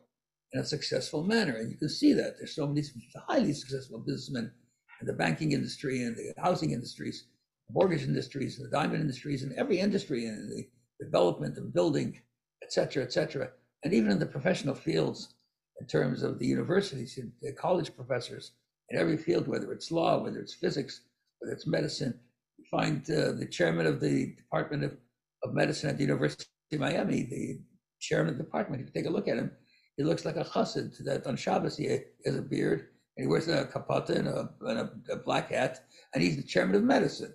in a successful manner. And you can see that there's so many highly successful businessmen in the banking industry and the housing industries, mortgage industries, the diamond industries, and every industry in the development and building et cetera, et cetera. And even in the professional fields, in terms of the universities, the college professors in every field, whether it's law, whether it's physics, whether it's medicine, you find uh, the chairman of the Department of, of Medicine at the University of Miami, the chairman of the department, if you take a look at him, he looks like a chassid that on Shabbos he has a beard and he wears a kapata and a, and a, a black hat, and he's the chairman of medicine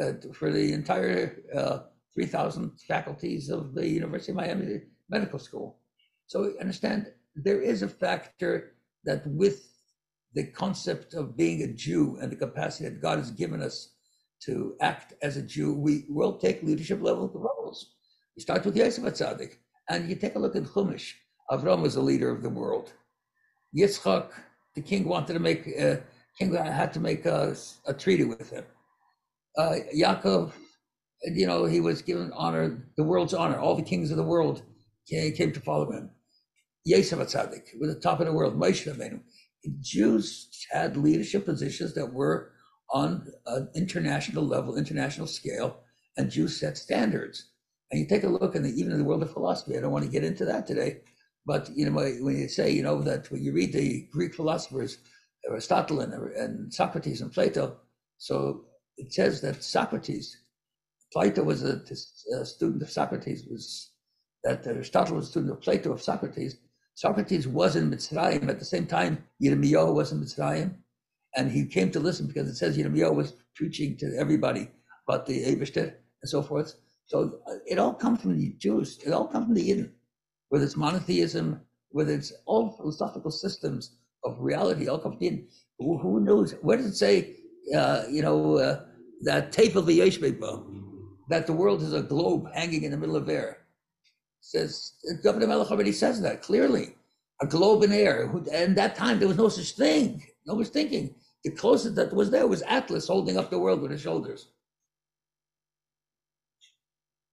uh, for the entire uh, 3,000 faculties of the University of Miami Medical School. So understand there is a factor that with the concept of being a Jew and the capacity that God has given us to act as a Jew, we will take leadership level roles. You start with Yosef HaTzadik, and you take a look at Chumash. Avram was the leader of the world. Yitzchak, the king wanted to make, uh, king had to make a, a treaty with him. Uh, Yaakov, you know, he was given honor, the world's honor. All the kings of the world came, came to follow him. Yosef HaTzadik was the top of the world. Jews had leadership positions that were on an international level, international scale, and Jews set standards. And you take a look in the, even in the world of philosophy. I don't want to get into that today, but you know when you say you know that when you read the Greek philosophers, Aristotle and, and Socrates and Plato, so it says that Socrates, Plato was a, a student of Socrates, was that Aristotle was a student of Plato of Socrates. Socrates was in Mitzrayim at the same time Yirmiyahu was in Mitzrayim, and he came to listen because it says Yirmiyahu was preaching to everybody about the Eibershter and so forth. So uh, it all comes from the Jews. It all comes from the Yidden, whether it's monotheism, whether it's all philosophical systems of reality, all come from the Yidden. Who, who knows? Where does it say, uh, you know, uh, that tape of the Yeshbeba, that the world is a globe hanging in the middle of air? says Governor Melech already says that clearly. A globe in air. And that time there was no such thing. No was thinking. The closest that was there was Atlas holding up the world with his shoulders.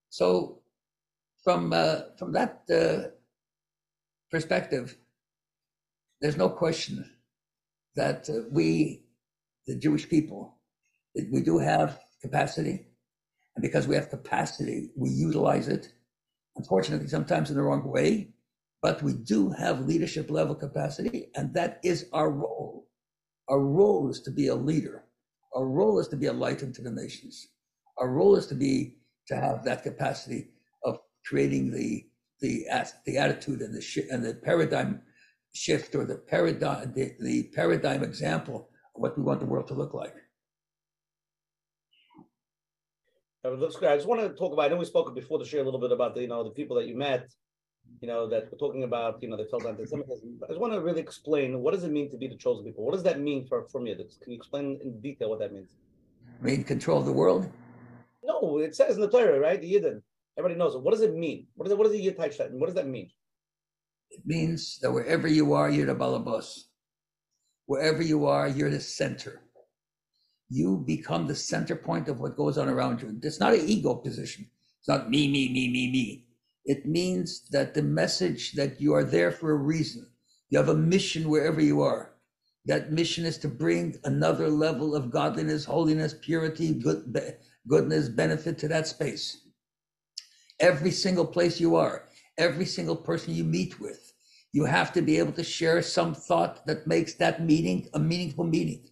So, from uh, from that uh, perspective, there's no question that uh, we, the Jewish people, we do have capacity, and because we have capacity, we utilize it unfortunately, sometimes in the wrong way, but we do have leadership level capacity, and that is our role. Our role is to be a leader. Our role is to be a light into the nations. Our role is to be to have that capacity of creating the the the attitude and the sh- and the paradigm shift or the paradigm the, the paradigm example of what we want the world to look like. It looks great. I just want to talk about. I know we spoke before the show a little bit about the you know the people that you met, you know that we're talking about. You know they felt anti-Semitism. I just want to really explain what does it mean to be the chosen people. What does that mean for for me? Can you explain in detail what that means? Mean control of the world? No, it says in the Torah, right? The Yidden. Everybody knows it. What does it mean? What is it? What is the Yiddishkeit? What does that mean? It means that wherever you are, you're the balabas. Wherever you are, you're the center you become the center point of what goes on around you. It's not an ego position. It's not me, me, me, me, me. It means that the message that you are there for a reason. You have a mission wherever you are. That mission is to bring another level of godliness, holiness, purity, good, goodness, benefit to that space. Every single place you are, every single person you meet with, you have to be able to share some thought that makes that meeting a meaningful meeting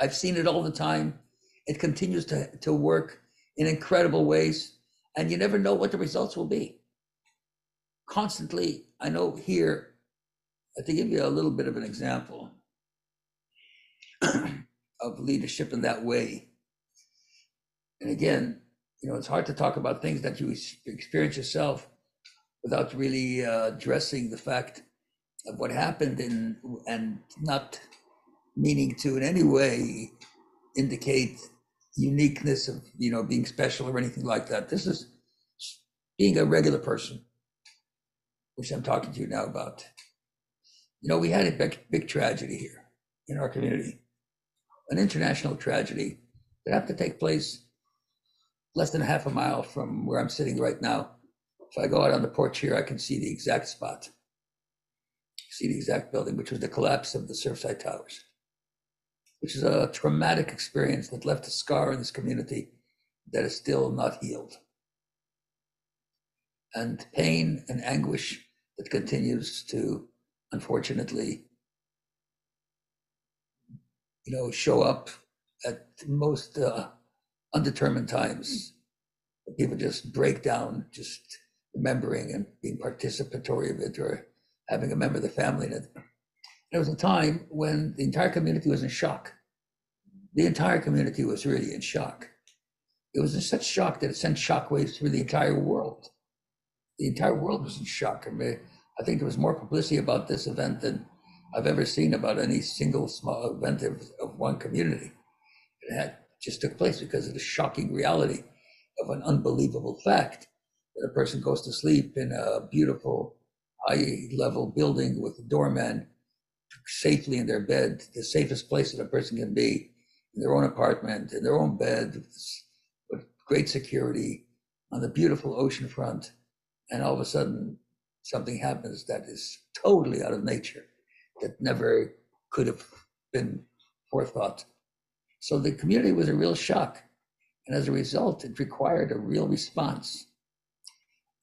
I've seen it all the time. It continues to, to work in incredible ways, and you never know what the results will be. Constantly, I know here, to give you a little bit of an example <clears throat> of leadership in that way. And again, you know, it's hard to talk about things that you experience yourself without really uh, addressing the fact of what happened and and not meaning to in any way indicate uniqueness of you know being special or anything like that. This is being a regular person, which I'm talking to you now about. You know, we had a big, big tragedy here in our community, an international tragedy that happened to take place less than half a mile from where I'm sitting right now. If I go out on the porch here, I can see the exact spot, see the exact building, which was the collapse of the Surfside Towers which is a traumatic experience that left a scar in this community that is still not healed. And pain and anguish that continues to, unfortunately, you know, show up at most uh, undetermined times. People just break down, just remembering and being participatory of it, or having a member of the family in it. There was a time when the entire community was in shock. The entire community was really in shock. It was in such shock that it sent shockwaves through the entire world. The entire world was in shock. I mean, I think there was more publicity about this event than I've ever seen about any single small event of, of one community. It had just took place because of the shocking reality of an unbelievable fact that a person goes to sleep in a beautiful high level building with a doorman safely in their bed, the safest place that a person can be in their own apartment, in their own bed, with great security on the beautiful ocean front. And all of a sudden, something happens that is totally out of nature, that never could have been forethought. So the community was a real shock. And as a result, it required a real response.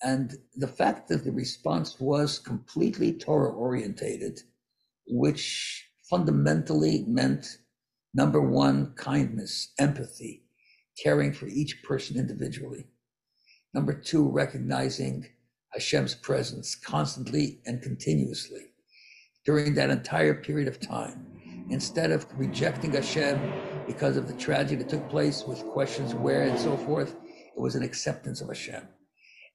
And the fact that the response was completely Torah orientated, which fundamentally meant number one, kindness, empathy, caring for each person individually. Number two, recognizing Hashem's presence constantly and continuously during that entire period of time. Instead of rejecting Hashem because of the tragedy that took place with questions where and so forth, it was an acceptance of Hashem.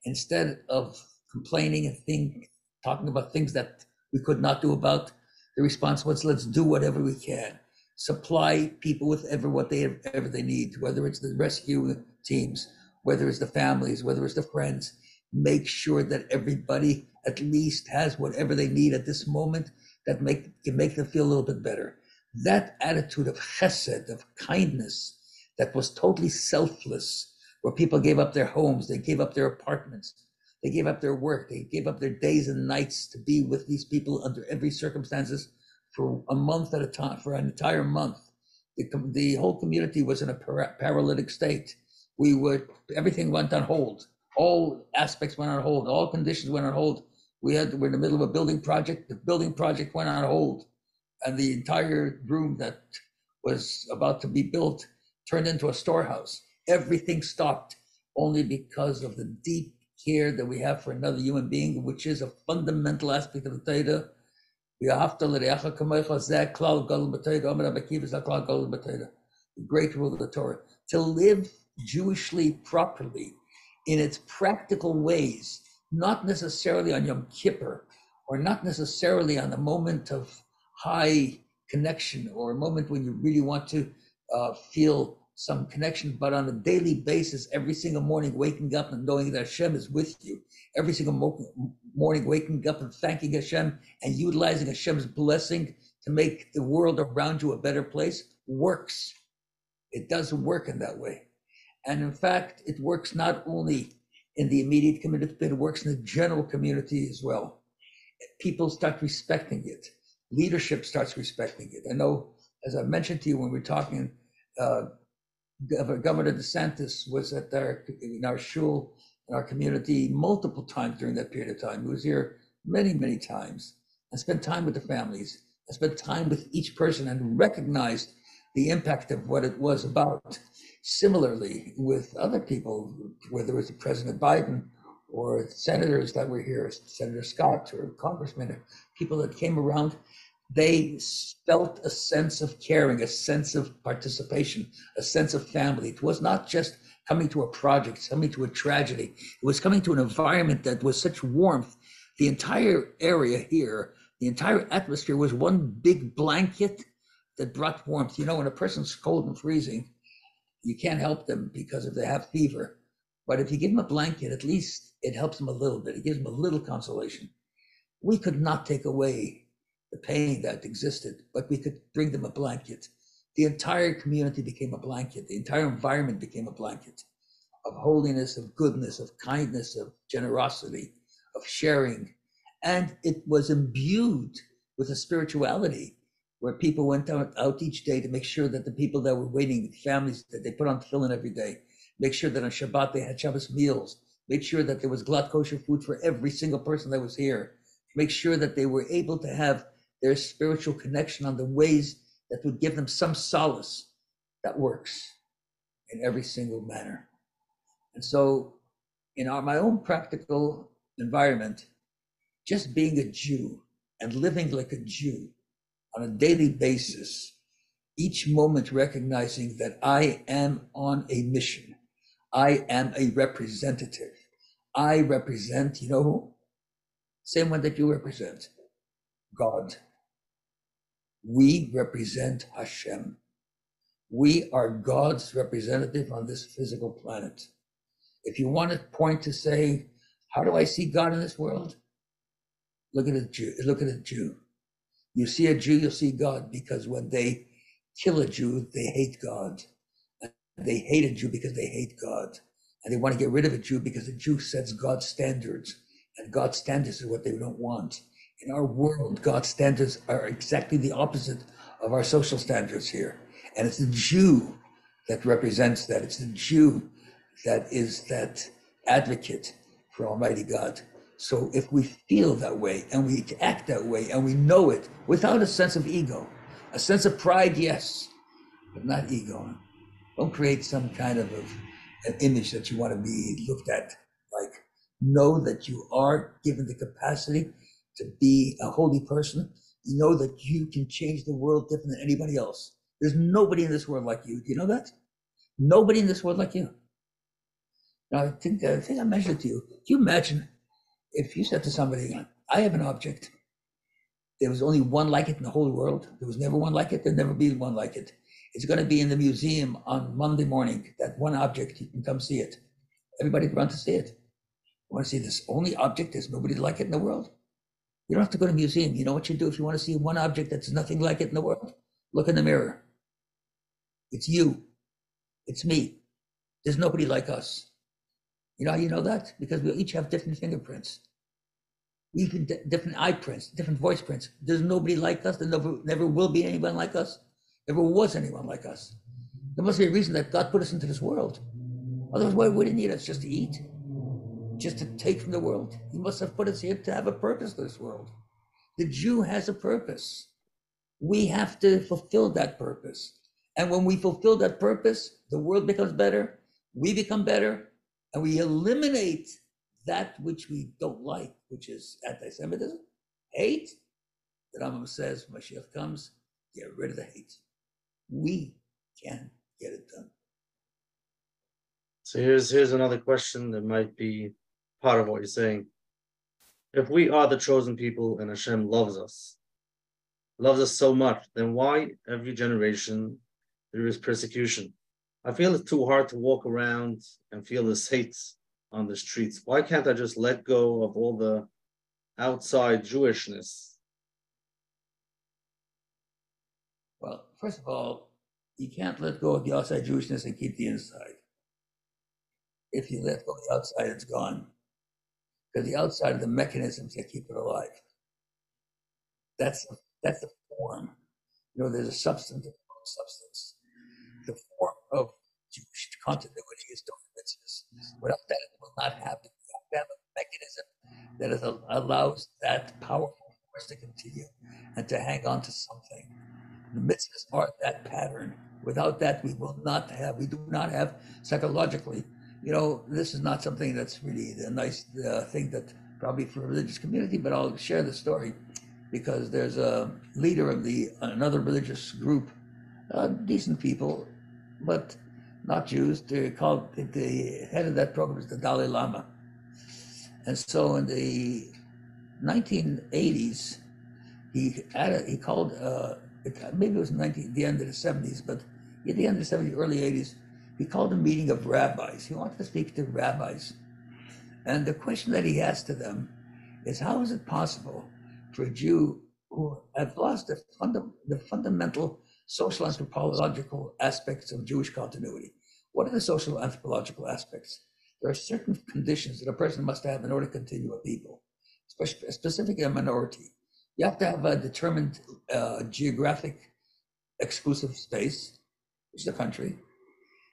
Instead of complaining and think, talking about things that we could not do about, the response was, let's do whatever we can. Supply people with ever what they ever they need, whether it's the rescue teams, whether it's the families, whether it's the friends. Make sure that everybody at least has whatever they need at this moment that make can make them feel a little bit better. That attitude of chesed, of kindness, that was totally selfless, where people gave up their homes, they gave up their apartments, they gave up their work, they gave up their days and nights to be with these people under every circumstances for a month at a time, for an entire month. The, the whole community was in a para- paralytic state. We were, everything went on hold. All aspects went on hold. All conditions went on hold. We had, we're in the middle of a building project. The building project went on hold. And the entire room that was about to be built turned into a storehouse. Everything stopped only because of the deep care that we have for another human being, which is a fundamental aspect of the Torah. The great rule of the Torah. To live Jewishly properly in its practical ways, not necessarily on Yom Kippur, or not necessarily on the moment of high connection, or a moment when you really want to uh, feel some connection, but on a daily basis, every single morning, waking up and knowing that Hashem is with you, every single mo- morning, waking up and thanking Hashem and utilizing Hashem's blessing to make the world around you a better place works. It does work in that way. And in fact, it works not only in the immediate community, but it works in the general community as well. People start respecting it. Leadership starts respecting it. I know, as I mentioned to you when we were talking, uh, Governor DeSantis was at our in our shul in our community multiple times during that period of time. He was here many, many times and spent time with the families and spent time with each person and recognized the impact of what it was about. Similarly, with other people, whether it was President Biden or senators that were here, Senator Scott or Congressman, people that came around they felt a sense of caring, a sense of participation, a sense of family. It was not just coming to a project, coming to a tragedy. It was coming to an environment that was such warmth. The entire area here, the entire atmosphere was one big blanket that brought warmth. You know, when a person's cold and freezing, you can't help them because if they have fever. But if you give them a blanket, at least it helps them a little bit. It gives them a little consolation. We could not take away the pain that existed, but we could bring them a blanket. The entire community became a blanket. The entire environment became a blanket of holiness, of goodness, of kindness, of generosity, of sharing. And it was imbued with a spirituality where people went out, out each day to make sure that the people that were waiting, the families that they put on tefillin every day, make sure that on Shabbat they had Shabbos meals, make sure that there was glatt kosher food for every single person that was here, make sure that they were able to have their spiritual connection on the ways that would give them some solace that works in every single manner. And so, in our, my own practical environment, just being a Jew and living like a Jew on a daily basis, each moment recognizing that I am on a mission. I am a representative. I represent, you know? Same one that you represent God. We represent Hashem. We are God's representative on this physical planet. If you want to point to say, how do I see God in this world? Look at a Jew. Look at a Jew. You see a Jew, you'll see God because when they kill a Jew, they hate God. And they hate a Jew because they hate God. And they want to get rid of a Jew because a Jew sets God's standards. And God's standards is what they don't want. In our world, God's standards are exactly the opposite of our social standards here. And it's the Jew that represents that. It's the Jew that is that advocate for Almighty God. So if we feel that way and we act that way and we know it without a sense of ego, a sense of pride, yes, but not ego. Don't create some kind of, of an image that you want to be looked at like. Know that you are given the capacity to be a holy person. You know that you can change the world different than anybody else. There's nobody in this world like you. Do you know that? Nobody in this world like you. Now, I think I think I mentioned it to you. Can you imagine if you said to somebody, "I have an object. There was only one like it in the whole world. There was never one like it. There'll never be one like it. It's going to be in the museum on Monday morning. That one object, you can come see it. Everybody run to see it. You want to see this only object? There's nobody like it in the world. You don't have to go to a museum. You know what you do if you want to see one object that's nothing like it in the world? Look in the mirror. It's you. It's me. There's nobody like us. You know how you know that? Because we each have different fingerprints, even di- different eye prints, different voice prints. There's nobody like us. There never, never will be anyone like us. Never was anyone like us. There must be a reason that God put us into this world. Otherwise, why wouldn't He need us just to eat, just to take from the world? He must have put us here to have a purpose in this world. The Jew has a purpose. We have to fulfill that purpose. And when we fulfill that purpose, the world becomes better, we become better, and we eliminate that which we don't like, which is anti-Semitism, hate. The Rambam says, Mashiach comes, get rid of the hate. We can get it done. So here's here's another question that might be part of what you're saying. If we are the chosen people and Hashem loves us, loves us so much, then why every generation there is persecution? I feel it's too hard to walk around and feel this hate on the streets. Why can't I just let go of all the outside Jewishness? Well, first of all, you can't let go of the outside Jewishness and keep the inside. If you let go of the outside, it's gone. Because the outside of the mechanisms that keep it alive. That's that's the form. You know, there's a substance a substance. The form of Jewish continuity is Torah mitzvahs. Without that, it will not happen. You have to have a mechanism that is, allows that powerful force to continue and to hang on to something. The mitzvahs are that pattern. Without that, we will not have, we do not have psychologically, you know, this is not something that's really a nice uh, thing that probably for a religious community, but I'll share the story because there's a leader of the another religious group, uh, decent people, but not Jews. They're called the head of that program is the Dalai Lama, and so in the 1980s, he added, he called uh, maybe it was 19, the end of the 70s, but at the end of the 70s, early 80s, he called a meeting of rabbis. He wanted to speak to rabbis, and the question that he asked to them is, how is it possible for a Jew who have lost the, funda- the fundamental social anthropological aspects of Jewish continuity. What are the social anthropological aspects? There are certain <laughs> conditions that a person must have in order to continue a people, especially specifically a minority. You have to have a determined uh, geographic exclusive space, which is the country.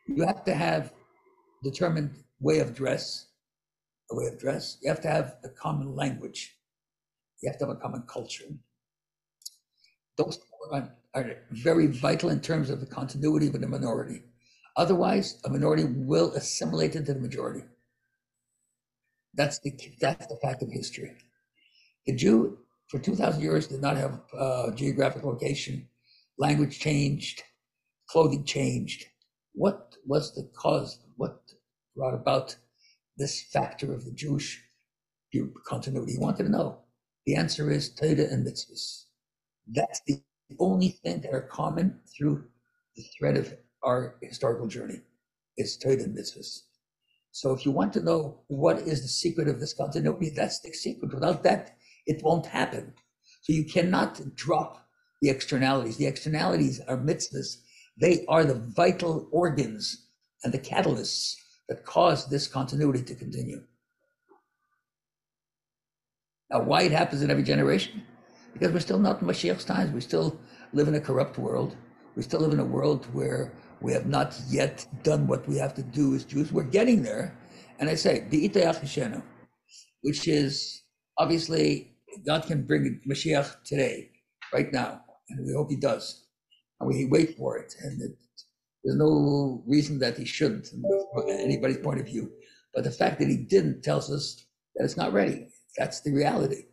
You have to have determined way of dress, a way of dress. You have to have a common language. You have to have a common culture. Those are, are very vital in terms of the continuity of the minority. Otherwise, a minority will assimilate into the majority. That's the that's the fact of history. The Jew for 2,000 years did not have uh, geographic location, language changed, clothing changed. What was the cause? What brought about this factor of the Jewish continuity? He wanted to know. The answer is Torah and mitzvahs. That's the only thing that are common through the thread of our historical journey is Torah and mitzvahs. So if you want to know what is the secret of this continuity, that's the secret. Without that, it won't happen. So you cannot drop the externalities. The externalities are mitzvahs. They are the vital organs and the catalysts that cause this continuity to continue. Now, why it happens in every generation? Because we're still not in Mashiach's times. We still live in a corrupt world. We still live in a world where we have not yet done what we have to do as Jews. We're getting there. And I say, which is obviously God can bring Mashiach today, right now. And we hope he does. And we wait for it. And it, there's no reason that he shouldn't, from anybody's point of view. But the fact that he didn't tells us that it's not ready. That's the reality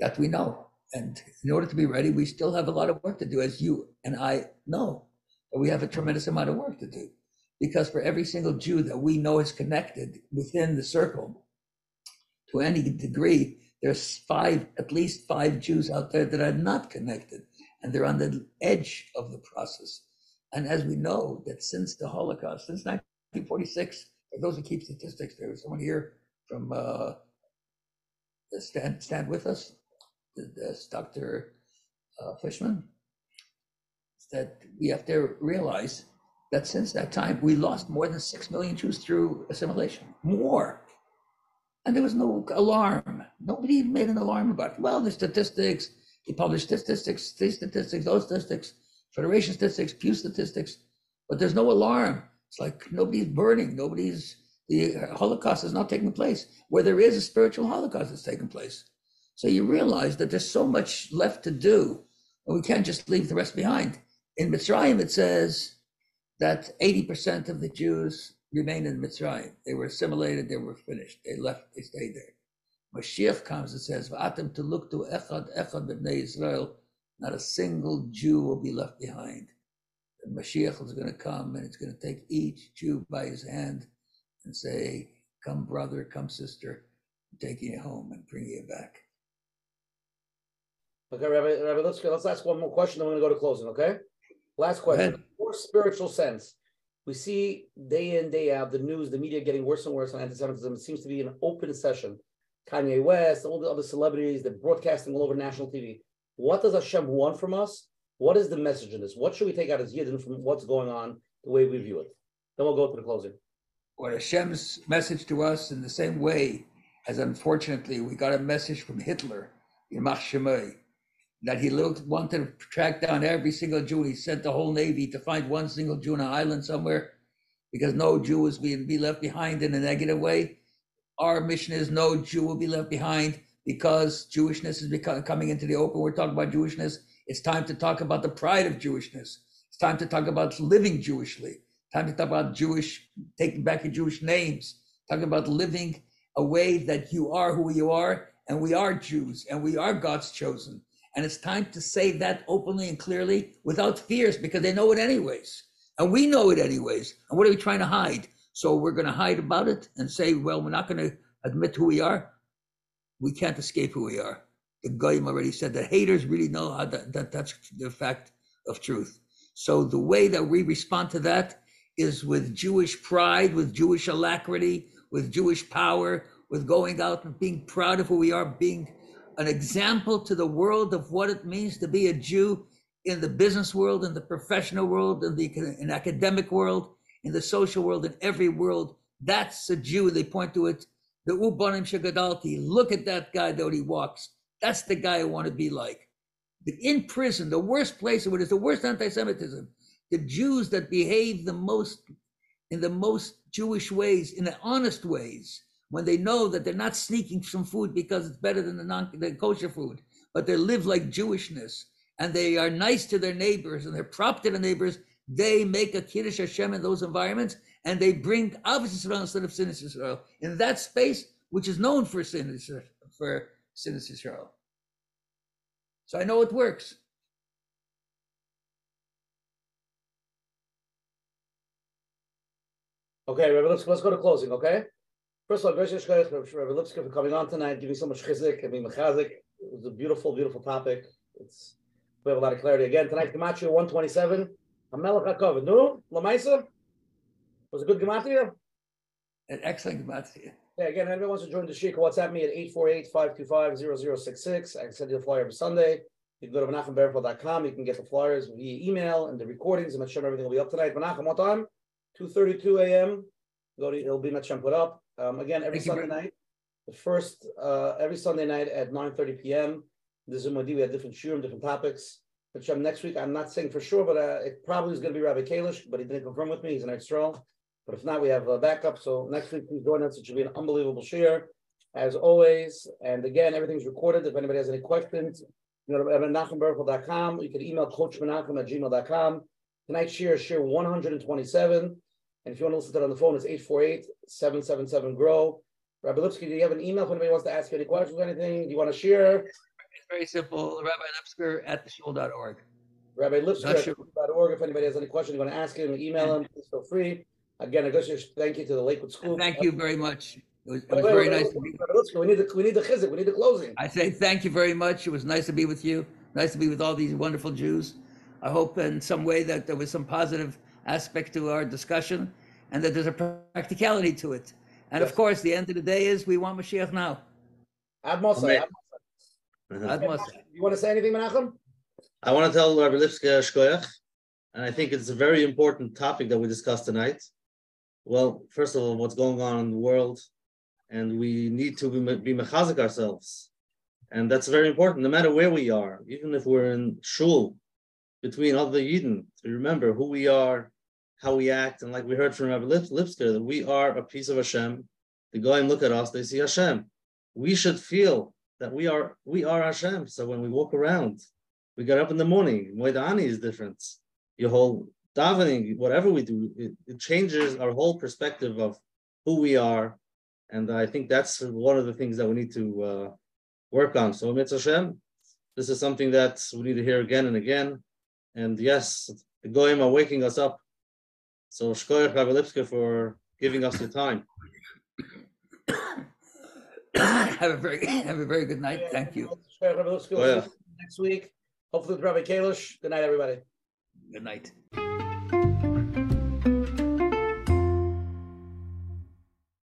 that we know. And in order to be ready, we still have a lot of work to do, as you and I know. But we have a tremendous amount of work to do. Because for every single Jew that we know is connected within the circle, to any degree, there's five, at least five Jews out there that are not connected, and they're on the edge of the process. And as we know, that since the Holocaust, since 1946, for those who keep statistics, there was someone here from uh, stand stand with us, this Dr. Uh, Fishman, that we have to realize that since that time we lost more than six million Jews through assimilation, more, and there was no alarm. Nobody made an alarm about. Well, the statistics, they published statistics, these statistics, those statistics, Federation statistics, Pew statistics, but there's no alarm. It's like nobody's burning, nobody's the Holocaust is not taking place. Where there is a spiritual Holocaust that's taking place. So you realize that there's so much left to do, and we can't just leave the rest behind. In Mitzrayim, it says that 80% of the Jews remain in Mitzrayim. They were assimilated, they were finished. They left, they stayed there. Mashiach comes and says, V'atem to look to echad echad b'nei Israel, not a single Jew will be left behind. And Mashiach is going to come and it's going to take each Jew by his hand and say, Come, brother, come, sister, I'm taking you home and bringing you back. Okay, Rabbi, Rabbi, let's let's ask one more question. Then we're going to go to closing. Okay, last question. More spiritual sense. We see day in day out the news, the media getting worse and worse on anti-Semitism. It seems to be an open session. Kanye West, all the other celebrities, they're broadcasting all over national TV. What does Hashem want from us? What is the message in this? What should we take out as Yidden from what's going on, the way we view it? Then we'll go to the closing what Hashem's message to us in the same way as unfortunately we got a message from Hitler in Shemai that he looked, wanted to track down every single Jew. He sent the whole navy to find one single Jew on an island somewhere because no Jew was being be left behind in a negative way. Our mission is no Jew will be left behind because Jewishness is becoming coming into the open. We're talking about Jewishness. It's time to talk about the pride of Jewishness. It's time to talk about living Jewishly. Time to talk about Jewish, taking back your Jewish names, talking about living a way that you are who you are, and we are Jews, and we are God's chosen. And it's time to say that openly and clearly without fears because they know it anyways. And we know it anyways. And what are we trying to hide? So we're going to hide about it and say, well, we're not going to admit who we are. We can't escape who we are. The Goyim already said that haters really know how that, that that's the fact of truth. So the way that we respond to that is with Jewish pride, with Jewish alacrity, with Jewish power, with going out and being proud of who we are, being an example to the world of what it means to be a Jew in the business world, in the professional world, in the in academic world, in the social world, in every world. That's a Jew. They point to it. The Ubanim Shagadalti. Look at that guy that he walks. That's the guy I want to be like. In prison, the worst place, what is the worst anti-Semitism the Jews that behave the most in the most Jewish ways, in the honest ways, when they know that they're not sneaking some food because it's better than the non the kosher food, but they live like Jewishness and they are nice to their neighbors and they're prop to the neighbors, they make a Kiddush Hashem in those environments and they bring Avos Israel instead of Sinas Israel in that space, which is known for Sinas for Sinas Israel. So I know it works. Okay, Rabbi Lipsker, let's go to closing, okay? First of all, gracious Rabbi Lipsker for coming on tonight, giving so much chizik, I mean, mechazik. It was a beautiful, beautiful topic. It's we have a lot of clarity. Again, tonight, Gematria 127. Hamelach HaKovid. No? Lamaisa? Was it good Gematria? An excellent gematria. Yeah, again, anyone wants to join the Sheikh, WhatsApp me at 848-525-0066. I can send you the flyer every Sunday. You can go to menachemberenfeld.com. You can get the flyers via email and the recordings. I'm And Hashem, everything will be up tonight. Menachem, what time? 2.32 a.m. Go to, it'll be Hashem put up. Um, again, every Thank Sunday night. The first, uh, every Sunday night at 9.30 p.m. This is Zoom we have different shiurim, different topics. Hashem, next week, I'm not saying for sure, but uh, it probably is going to be Rabbi Kalish, but he didn't confirm with me. He's an extra. But if not, we have a backup. So next week, please join us. It should be an unbelievable share, as always. And again, everything's recorded. If anybody has any questions, you know, menachemberkel.com. You can email coachmenachem at gmail.com. Tonight's share is share 127. And if you want to listen to it on the phone, it's 848-777-GROW. Rabbi Lipsker, do you have an email if anybody wants to ask you any questions or anything? Do you want to share? It's very simple. Rabbi Lipsker at theshul.org. Rabbi Lipsker Not at sure. org. If anybody has any questions, you want to ask him, email him, please feel free. Again, you thank you to the Lakewood School. Thank you very much. It was, it was wait, very wait, nice to be. We need the we need the chizik, we need the closing. I say thank you very much. It was nice to be with you. Nice to be with all these wonderful Jews. I hope in some way that there was some positive aspect to our discussion and that there's a practicality to it. And Yes. of course, the end of the day is we want Mashiach now. Ad Mosai, Amen. Ad Uh-huh. Ad Mosai. Mm-hmm. You want to say anything, Menachem? I want to tell Rabbi Lipsker Shkoyach, and I think it's a very important topic that we discussed tonight. Well, first of all, what's going on in the world, and we need to be, be mechazik ourselves, and that's very important. No matter where we are, even if we're in shul between other Yidden, to remember who we are, how we act, and like we heard from Rabbi Lips, Lipsker, that we are a piece of Hashem. The goyim look at us, they see Hashem. We should feel that we are we are Hashem. So when we walk around, we get up in the morning. Modeh Ani is different. Your whole davening, whatever we do, it, it changes our whole perspective of who we are. And I think that's one of the things that we need to uh, work on. So Mitzvah Hashem, this is something that we need to hear again and again. And yes, the Goyim are waking us up. So Shkoyach Rabbi for giving us the time. <coughs> have a very have a very good night. Thank you. Oh, yeah. Next week, hopefully with Rabbi Kalish. Good night, everybody. Good night.